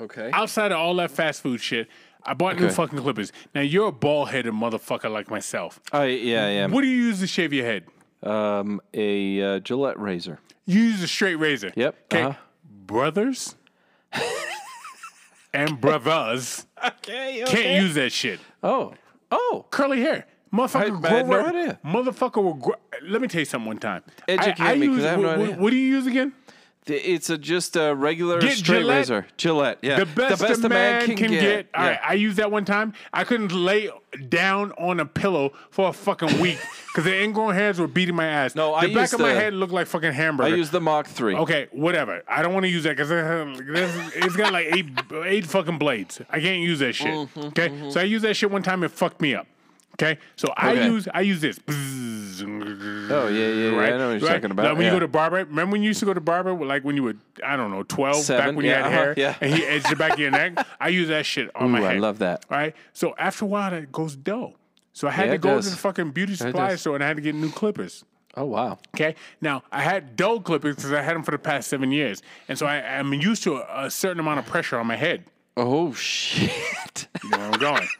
Okay. outside of all that fast food shit, I bought new fucking clippers. Now you're a bald headed motherfucker like myself. I yeah, I am. What do you use to shave your head? Um, a uh, Gillette razor. You use a straight razor. Yep, Okay. uh-huh. Brothers and brothers Okay. can't use that shit. Oh. Oh. Curly hair. Motherfucker, I- I grow no right- idea. Motherfucker will grow. Let me tell you something one time. Educate me, 'cause use, I have no idea. what do you use again? It's a just a regular Get straight Gillette? razor. Gillette. Yeah. The best, a man, can, get. All Yeah. right, I used that one time. I couldn't lay down on a pillow for a fucking week because the ingrown hairs were beating my ass. No, the I back used of my head looked like fucking hamburger. I hamburger. use the Mach 3. Okay, whatever. I don't want to use that because it's got like eight eight fucking blades. I can't use that shit. Mm-hmm, okay, so I used that shit one time. It fucked me up. Okay, so I Okay. use I use this. Oh, yeah, yeah, yeah. Right? I know what you're right? talking about. Like when yeah. you go to barber, remember when you used to go to barber, like when you were, I don't know, 12, back Seven, when you had uh-huh, hair, yeah. and he edged the back of your neck? I use that shit on my head. I love that. All right. So after a while, it goes dull. So I had Yeah, to go does. to the fucking beauty supply store and I had to get new clippers. oh, wow. Okay. Now I had dull clippers because I had them for the past seven years, and so I, I'm used to a, a certain amount of pressure on my head. Oh, shit. You know where I'm going.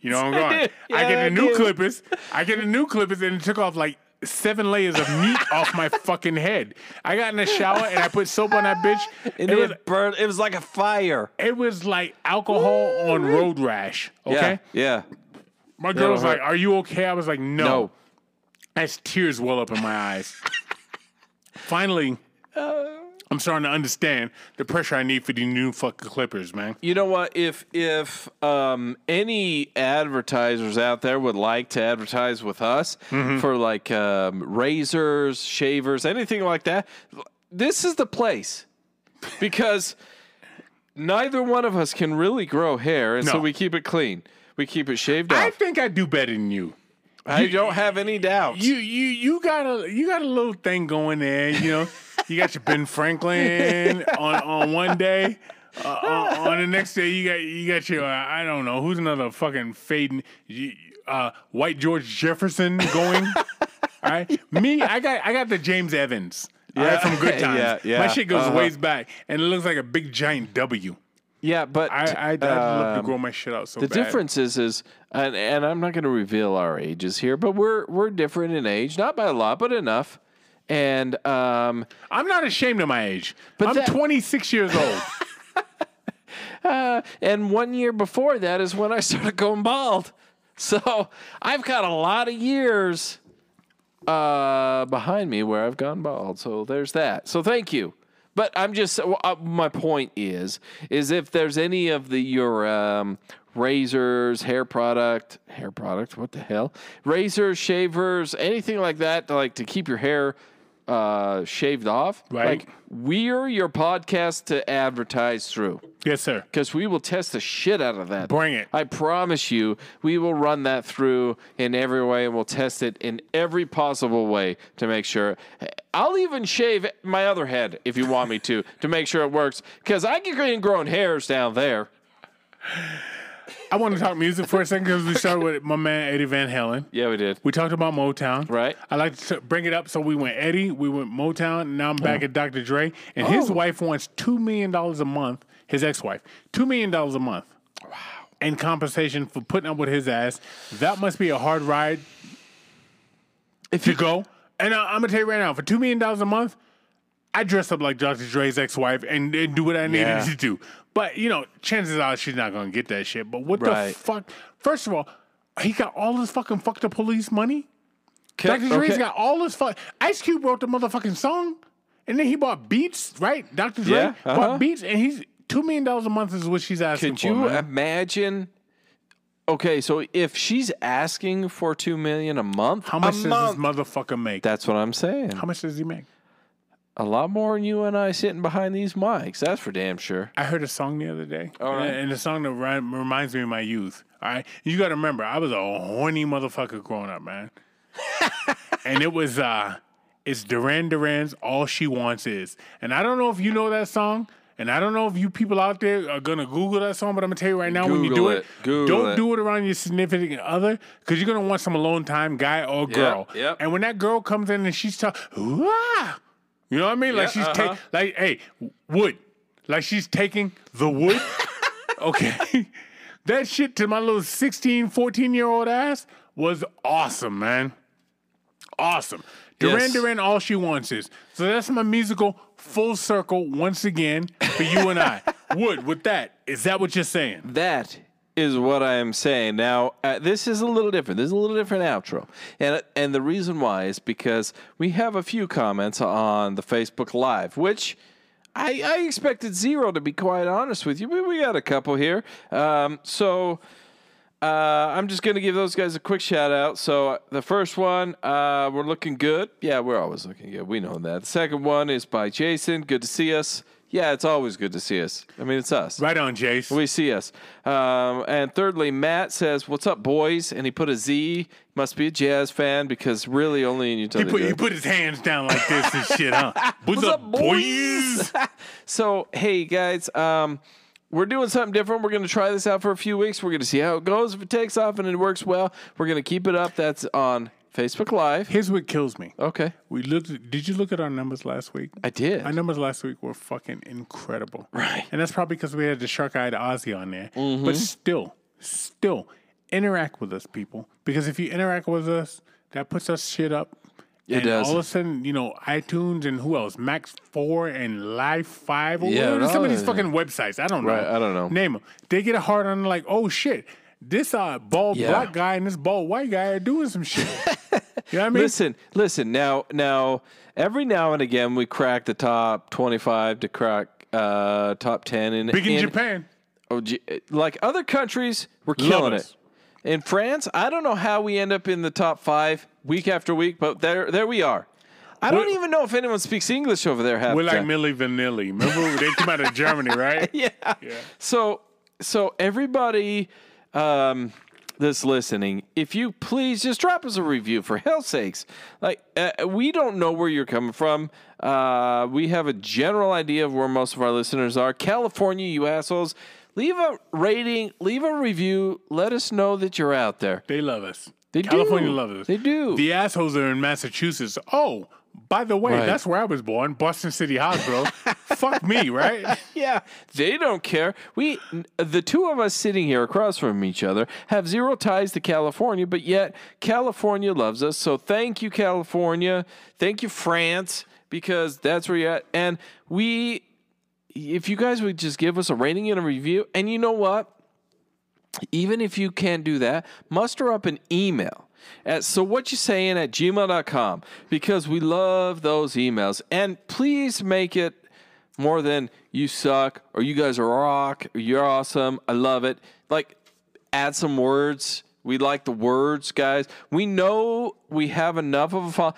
You know where I'm going. I get the new clippers. I get the new clippers, and it took off like seven layers of meat off my fucking head. I got in the shower and I put soap on that bitch. And it, was, it burned. It was like a fire. it was like alcohol on road rash. Okay. Yeah. My girl was hurt. like, "Are you okay?" I was like, "No." No. As tears well up in my eyes. Finally, uh, I'm starting to understand the pressure I need for these new fucking clippers, man. You know what? If if um, any advertisers out there would like to advertise with us Mm-hmm. for like um, razors, shavers, anything like that, this is the place because neither one of us can really grow hair, and so we keep it clean. We keep it shaved off. I think I do better than you. I don't have any doubts. You you you got a you got a little thing going there. You know, you got your Ben Franklin on on one day. Uh, on, on the next day, you got you got your uh, I don't know who's another fucking fading uh, white George Jefferson going. All right, me I got I got the James Evans. Yeah, Yeah. from Good Times. Yeah, yeah. My shit goes Uh-huh. ways back, and it looks like a big giant W. yeah, but I I I'd love to um, grow my shit out so The bad. difference is, is, and, and I'm not going to reveal our ages here, but we're we're different in age, not by a lot, but enough. And um, I'm not ashamed of my age. But I'm that- 26 years old. and one year before that is when I started going bald. So I've got a lot of years uh, behind me where I've gone bald. So there's that. So thank you. But I'm just uh, my point is is if there's any of the your um, razors, hair product, hair product, what the hell, razors, shavers, anything like that, to, like to keep your hair uh, shaved off, Right. Like we're your podcast to advertise through yes, sir. because we will test the shit out of that. Bring it. I promise you, we will run that through in every way and we'll test it in every possible way to make sure. I'll even shave my other head if you want me to, to make sure it works because I get ingrown hairs down there. I want to talk music for a second because we started with my man Eddie Van Halen. Yeah, we did. We talked about Motown. Right. I like to bring it up. So we went Eddie, we went Motown. and Now I'm back mm. at Dr. Dre, and his Oh. wife wants two million dollars a month. His ex-wife, two million dollars a month. Wow. In compensation for putting up with his ass. That must be a hard ride If to go. And I, I'm gonna tell you right now, for two million dollars a month, I dress up like Dr. Dre's ex-wife and, and do what I needed Yeah. to do. But you know, chances are she's not gonna get that shit. But what the fuck? First of all, he got all this fucking fuck the police money. Okay, Dr. Dre's okay. got all this fuck. Ice Cube wrote the motherfucking song, and then he bought beats, right? Dr. Dre Yeah, uh-huh. bought beats, and he's two million dollars a month is what she's asking Could for. you man. imagine? Okay, so if she's asking for two million a month, How much a does month, this motherfucker make? that's what I'm saying. How much does he make? A lot more than you and I sitting behind these mics. That's for damn sure. I heard a song the other day, All right. and, and the song that reminds me of my youth. All right, you got to remember, I was a horny motherfucker growing up, man. and it was uh, it's Duran Duran's "All She Wants Is," and I don't know if you know that song. And I don't know if you people out there are gonna Google that song, but I'm gonna tell you right now: when you do it, it. Google don't it. do it around your significant other because you're gonna want some alone time, guy or girl. yep. And when that girl comes in and she's talking, you know what I mean? Like Yeah, she's uh-huh. take like, hey, wood, like she's taking the wood. okay, that shit to my little 16, 14 year old ass was awesome, man. Awesome. Duran Yes. Duran, all she wants is. So that's my musical full circle once again for you and I. Wood, with that, is that what you're saying? That is what I am saying. Now, uh, this is a little different. This is a little different outro, and and the reason why is because we have a few comments on the Facebook Live, which. I, I expected zero to be quite honest with you, but we got a couple here. Um, so uh, I'm just going to give those guys a quick shout out. So uh, the first one, uh, we're looking good. Yeah, we're always looking good. We know that. The second one is by Jason. Good to see us. Yeah, it's always good to see us. I mean, it's us. Right on, Jace. We see us. Um, and thirdly, Matt says, "What's up, boys?" And he put a Z. Must be a jazz fan because really only in he Utah. put he put his hands down like this and shit, huh? What's, up, boys? so hey guys, um, we're doing something different. We're going to try this out for a few weeks. We're going to see how it goes. If it takes off and it works well, we're going to keep it up. That's on Facebook Live. Here's what kills me. Okay, We looked. At, did you look at our numbers last week? I did. Our numbers last week were fucking incredible. Right. And that's probably because we had the shark eyed Ozzy on there. Mm-hmm. But still, still, interact with us, people. Because if you interact with us, that puts us shit up. It and does. all of a sudden, you know, iTunes and who else? Max 4 and Live 5. Or Yeah, some of no, these fucking websites. I don't know. Right, I don't know. Name them. They get a hard on, like, oh shit, this uh, bald Yeah. black guy and this bald white guy are doing some shit. you know what I mean? Listen, listen. Now, now, every now and again, we crack the top twenty-five to crack uh, top ten in Big in Japan. Oh, like other countries, we're killing it. In France, I don't know how we end up in the top five week after week, but there, there we are. I don't even know if anyone speaks English over there. Half We're like. Milli Vanilli. Remember they came out of Germany, right? yeah. So, so everybody um, that's listening, if you please just drop us a review for hell's sakes. Like, uh, we don't know where you're coming from. Uh, we have a general idea of where most of our listeners are. California, you assholes. Leave a rating, leave a review. Let us know that you're out there. They love us. They California do. loves us. They do. The assholes are in Massachusetts. Oh, by the way, Right. that's where I was born, Boston City Hospital. Fuck me, right? Yeah, they don't care. We, the two of us sitting here across from each other, have zero ties to California, but yet California loves us. So thank you, California. Thank you, France, because that's where you're at. And we, if you guys would just give us a rating and a review, and you know what? even if you can't do that, muster up an email at so what you saying at gmail.com because we love those emails. And please make it more than you suck or you guys are rock or you're awesome. I love it. Like add some words. We like the words, guys. We know we have enough of a fo-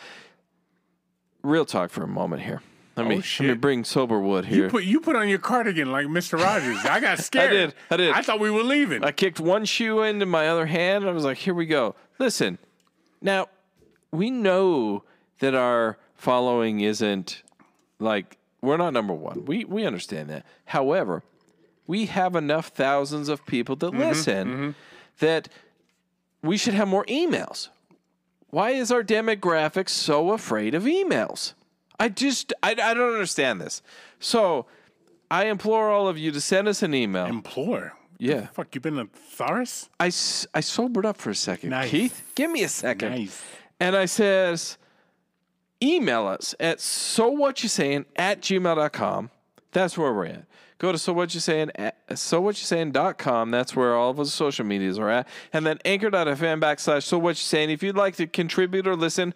real talk for a moment here. Let me, oh, let me bring sober wood here. You put you put on your cardigan like Mr. Rogers. I got scared. I did, I did. I thought we were leaving. I kicked one shoe into my other hand and I was like, here we go. Listen, now we know that our following isn't like we're not number one. We we understand that. However, we have enough thousands of people that mm-hmm, listen mm-hmm. that we should have more emails. Why is our demographic so afraid of emails? I just I, I don't understand this. So I implore all of you to send us an email. Implore. Yeah. Fuck, you've been a thesaurus? I, s- I sobered up for a second. Nice. Keith, give me a second. Nice. And I says, email us at so what you saying at gmail.com. That's where we're at. Go to so what you saying at so what you saying.com. That's where all of our social medias are at. And then anchor.fm backslash so what you saying. If you'd like to contribute or listen,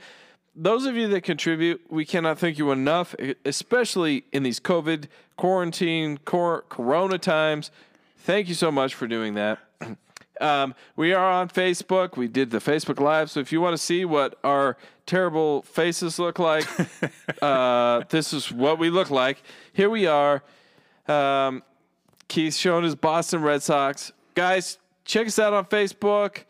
those of you that contribute, we cannot thank you enough, especially in these COVID quarantine, cor- corona times. Thank you so much for doing that. Um, we are on Facebook. We did the Facebook Live. So if you want to see what our terrible faces look like, uh, this is what we look like. Here we are. Um, Keith showing his Boston Red Sox. Guys, check us out on Facebook.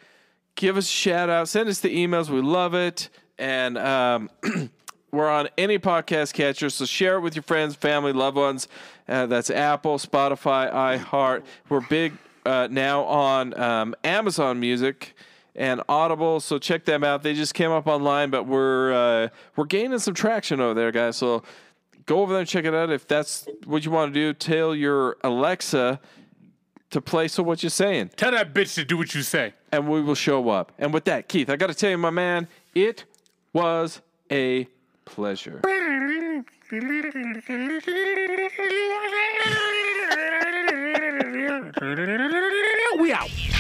Give us a shout out. Send us the emails. We love it. And um, we're on any podcast catcher. So share it with your friends, family, loved ones. Uh, that's Apple, Spotify, iHeart. We're big uh, now on um, Amazon Music and Audible. So check them out. They just came up online, but we're uh, we're gaining some traction over there, guys. So go over there and check it out. If that's what you want to do, tell your Alexa to play So What You're Saying, Tell that bitch to do what you say. and we will show up. And with that, Keith, I got to tell you, my man, it was a pleasure. We out.